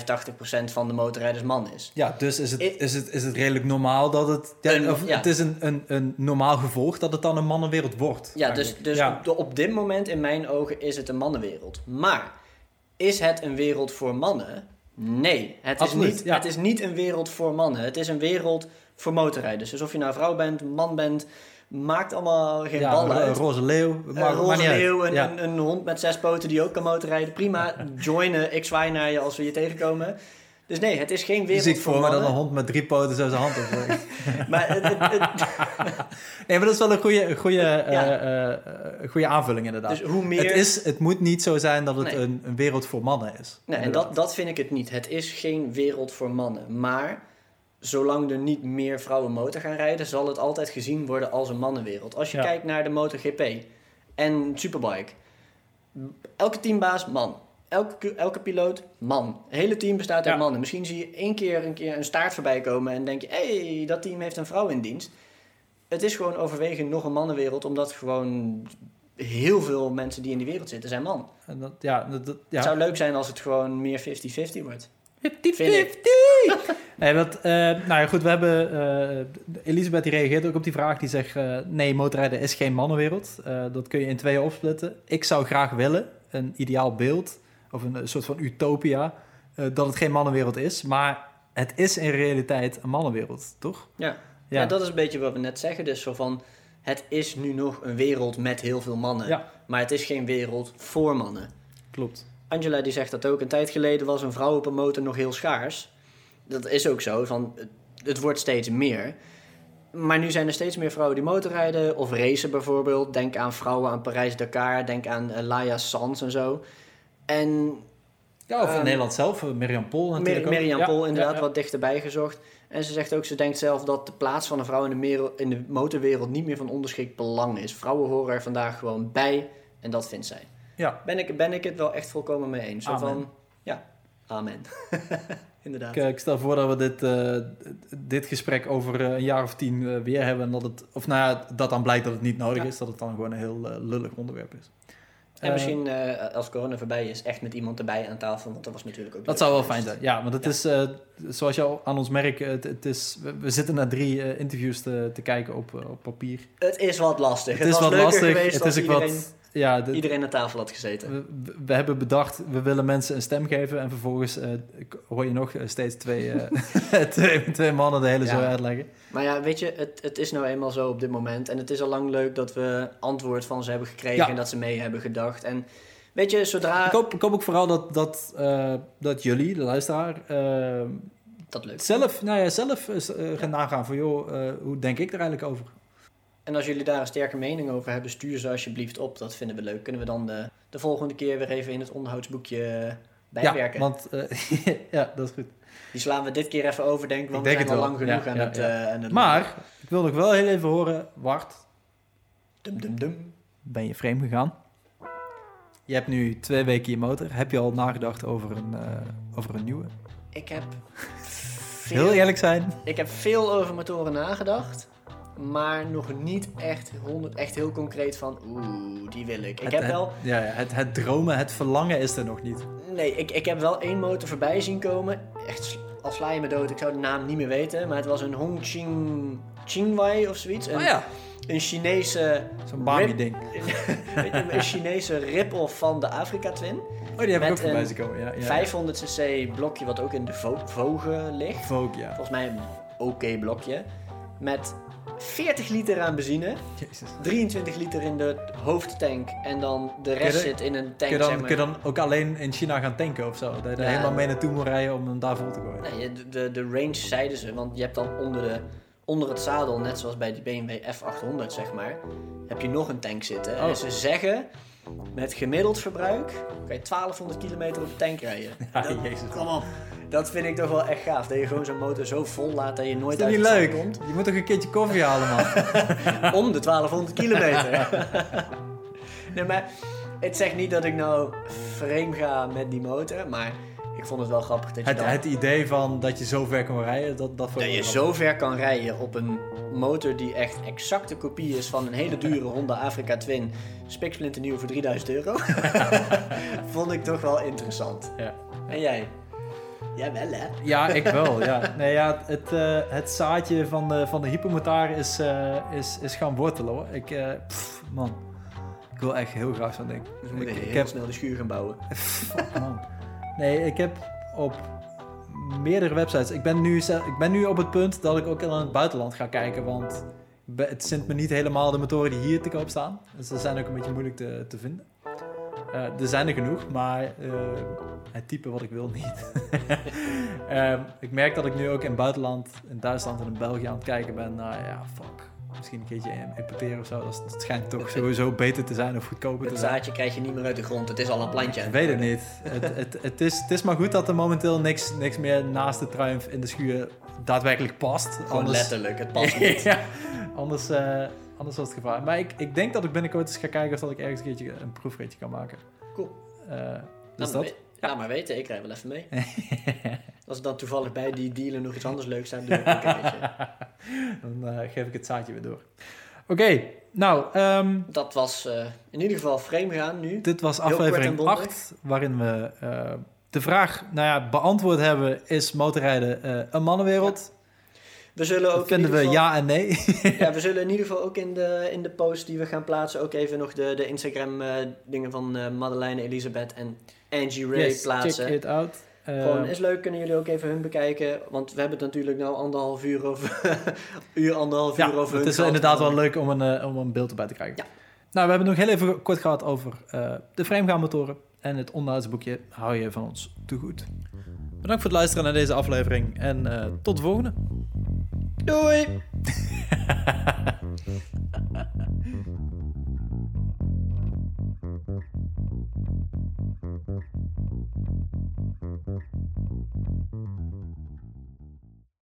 85% van de motorrijders man is. Ja, dus is het, is het, is het redelijk normaal dat het... Ja, Een- of ja. Het is een, een, een normaal gevolg dat het dan een mannenwereld wordt. Ja, dus, eigenlijk. dus Ja. Op dit moment in mijn ogen is het een mannenwereld. Maar is het een wereld voor mannen? Nee, het is, niet, ja. het is niet een wereld voor mannen. Het is een wereld voor motorrijders. Dus of je nou vrouw bent, man bent, maakt allemaal geen ja, bal een roze. Een leeuw, een, Ja. een, een hond met zes poten die ook kan motorrijden. Prima, joinen, ik zwaai naar je als we je tegenkomen. Dus nee, het is geen wereld ziet voor voor me dan mannen. een hond met drie poten zo zijn hand op. Maar het, het- het- nee, maar dat is wel een goede, goede, eh, Ja. eh, eh, een goede aanvulling inderdaad. dus hoe meer... het, is, het moet niet zo zijn dat het Nee. een, een wereld voor mannen is. Nee, en dat, dat vind ik het niet. Het is geen wereld voor mannen. Maar zolang er niet meer vrouwen motor gaan rijden, zal het altijd gezien worden als een mannenwereld. Als je Ja. kijkt naar de MotoGP en Superbike. Elke teambaas, man. Elke, elke piloot, man. Het hele team bestaat uit Ja. mannen. Misschien zie je één keer een, keer een staart voorbij komen en denk je... hé, hey, dat team heeft een vrouw in dienst. Het is gewoon overwegend nog een mannenwereld, omdat gewoon heel veel mensen die in die wereld zitten zijn man. En dat, ja, dat, dat- ja. Het zou leuk zijn als het gewoon meer 50-50 wordt. Vind ik. 50-50. Nee, dat, eh, nou ja, goed, we hebben... eh, Elisabeth die reageert ook op die vraag. Die zegt, eh, nee, motorrijden is geen mannenwereld. Eh, dat kun je in tweeën opsplitten. Ik zou graag willen, een ideaal beeld... of een, eh, soort van utopia... eh, dat het geen mannenwereld is. Maar het is in realiteit een mannenwereld, toch? Ja. Ja. dat is een beetje wat we net zeggen. Dus zo van, het is nu nog een wereld met heel veel mannen. Ja. Maar het is geen wereld voor mannen. Klopt. Angela die zegt dat ook. Een tijd geleden was een vrouw op een motor nog heel schaars. Dat is ook zo. Van, het- het wordt steeds meer. Maar nu zijn er steeds meer vrouwen die motorrijden of racen bijvoorbeeld. Denk aan vrouwen aan Parijs-Dakar. Denk aan uh, Laia Sans en zo. En Ja, of in Ehm, Nederland zelf, eh, Mirjam Pol natuurlijk Mir ook. Mirjam Ja, Pol inderdaad ja, ja. wat dichterbij gezocht. En ze zegt ook, ze denkt zelf dat de plaats van een vrouw in de, in de motorwereld niet meer van onderschikt belang is. Vrouwen horen er vandaag gewoon bij en dat vindt zij. Ja, Ben ik, ben ik het wel echt volkomen mee eens. Zo Amen. van, ja, amen. inderdaad. ik, ik stel voor dat we dit, eh, dit gesprek over eh, een jaar of tien eh, weer hebben. En dat het, of nou ja, dat dan blijkt dat het niet nodig Ja. is. Dat het dan gewoon een heel lullig onderwerp is. En Eh, misschien eh, als corona voorbij is, echt met iemand erbij aan tafel. Want dat was natuurlijk ook Dat zou wel geweest. fijn zijn. Ja, want het Ja. is, eh, zoals je al aan ons merkt, het, het is, we, we zitten naar drie interviews te, te kijken op, op papier. Het is wat lastig. Het is wat lastig. geweest Het is ook iedereen, wat. Ja, de- iedereen aan tafel had gezeten. we, we hebben bedacht, we willen mensen een stem geven. En vervolgens eh, hoor je nog eh, steeds twee, eh, twee, twee mannen de hele Ja. zooi uitleggen. Maar ja, weet je, het, het is nou eenmaal zo op dit moment. En het is al lang leuk dat we antwoord van ze hebben gekregen Ja. en dat ze mee hebben gedacht. En weet je, zodra... Ik, hoop, ik hoop ook vooral dat, dat, dat jullie, de luisteraar, Dat leuk. zelf, nou ja, zelf gaan nagaan van... joh, hoe denk ik er eigenlijk over? En als jullie daar een sterke mening over hebben, stuur ze alsjeblieft op. Dat vinden we leuk. Kunnen we dan de, de volgende keer weer even in het onderhoudsboekje eh, bijwerken. Ja, want eh, ja, dat is goed. Die slaan we dit keer even over, denk ik. Want Ik we denk zijn al lang genoeg Ja, aan, ja, het, ja. eh, aan het... Maar, ik wil nog wel heel even horen, Wart, Dum, dum, dum. ben je vreemd gegaan? Je hebt nu twee weken je motor. Heb je al nagedacht over een, eh, over een nieuwe? Ik heb... Heel Veel, eerlijk zijn. ik heb veel over motoren nagedacht. Maar nog niet echt, 100, echt heel concreet van... Oeh, die wil ik. Ik het, heb wel... Ja, ja, het, het dromen, het verlangen is er nog niet. Nee, ik, ik heb wel één motor voorbij zien komen. Echt, sl- al sla je me dood, ik zou de naam niet meer weten. Maar het was een Hongqing Qingwei of zoiets. Een, Oh ja, een Chinese... zo'n Bami rip- ding. een Chinese rip-off van de Afrika Twin. Oh, die heb ik ook voorbij een zien komen. Ja, ja. 500 cc blokje wat ook in de vo- Vogue ligt. Vogue, ja. Volgens mij een oké blokje. Met 40 liter aan benzine. Jezus. 23 liter in de hoofdtank. En dan de rest zit in een Kun tank. je, dan, zeg maar. kun je dan ook alleen in China gaan tanken of zo? Dat je Ja. helemaal mee naartoe moet rijden om hem daar vol te gooien. Nee, de, de, de range zeiden ze, want je hebt dan onder, de, onder het zadel, net zoals bij die BMW F800 zeg maar, heb je nog een tank zitten. Oh. En ze zeggen, met gemiddeld verbruik kan je 1200 kilometer op de tank rijden. Ja, Dat- jezus. Kom op. Dat vind ik toch wel echt gaaf, dat je gewoon zo'n motor zo vol laat dat je nooit dat uit niet het leuk? zand Je moet toch een keertje koffie halen, man. komt. Om de 1200 kilometer. nee, maar het zegt niet dat ik nou vreemd ga met die motor, maar ik vond het wel grappig dat je het, dan... het idee van dat je zo ver kan rijden, dat, dat vond Dat je zo ver kan rijden op een motor die echt exacte kopie is van een hele dure Honda Afrika Twin. Spiksplinternieuw voor 3000 euro. Vond ik toch wel interessant. Ja. En jij? Jij wel hè? Ja, ik wel. Ja. Nee, ja, het, eh, het zaadje van de, van de hypermotaar is, eh, is, is gaan wortelen hoor. Ik, eh, pff, man, ik wil echt heel graag zo'n ding. Dus we moeten Ik, heel ik heb, snel de schuur gaan bouwen. fuck, man. Nee, ik heb op meerdere websites. Ik ben, nu, ik ben nu op het punt dat ik ook in het buitenland ga kijken, want het zint me niet helemaal de motoren die hier te koop staan. Dus ze zijn ook een beetje moeilijk te, te vinden. Eh, er zijn er genoeg, maar eh, het type wat ik wil niet. Ehm, ik merk dat ik nu ook in het buitenland, in Duitsland en in België aan het kijken ben naar, ja, fuck. Misschien een keertje importeren of zo. Dat, dat schijnt toch sowieso beter te zijn of goedkoper te Het zijn. zaadje krijg je niet meer uit de grond. Het is al een plantje. Ik weet het niet. het, het, het, is, het is maar goed dat er momenteel niks, niks meer naast de Triumph in de schuur daadwerkelijk past. Gewoon letterlijk. Het past niet. ja, anders, eh, anders was het gevaar. Maar ik, ik denk dat ik binnenkort eens ga kijken of dat ik ergens een keertje een proefritje kan maken. Cool. Laat dus dat. Laat maar weten, ik rij wel even mee. Als er dan toevallig bij die dealer nog iets anders leuks staat, doe ik een. Dan eh, geef ik het zaadje weer door. Oké, nou, ehm, Dat was eh, in ieder geval frame gaan nu. dit was aflevering bondig. 8, waarin we eh, de vraag nou ja, beantwoord hebben: is motorrijden een mannenwereld? We zullen ook vinden in we ja en nee. Ja, we zullen in ieder geval ook in de, in de post die we gaan plaatsen ook even nog de, de Instagram eh, dingen van Madeleine, Elisabeth en Angie Ray Yes, plaatsen. check it out. Gewoon Eh, is leuk, kunnen jullie ook even hun bekijken. Want we hebben het natuurlijk nou anderhalf uur over, uur, anderhalf ja, uur over het hun is gehad. inderdaad wel leuk om een, eh, om een beeld erbij te krijgen. Ja. Nou, we hebben nog heel even kort gehad over eh, de framegaanmotoren. En het onderhoudsboekje hou je van ons te goed. Bedankt voor het luisteren naar deze aflevering. En eh, tot de volgende. Doei!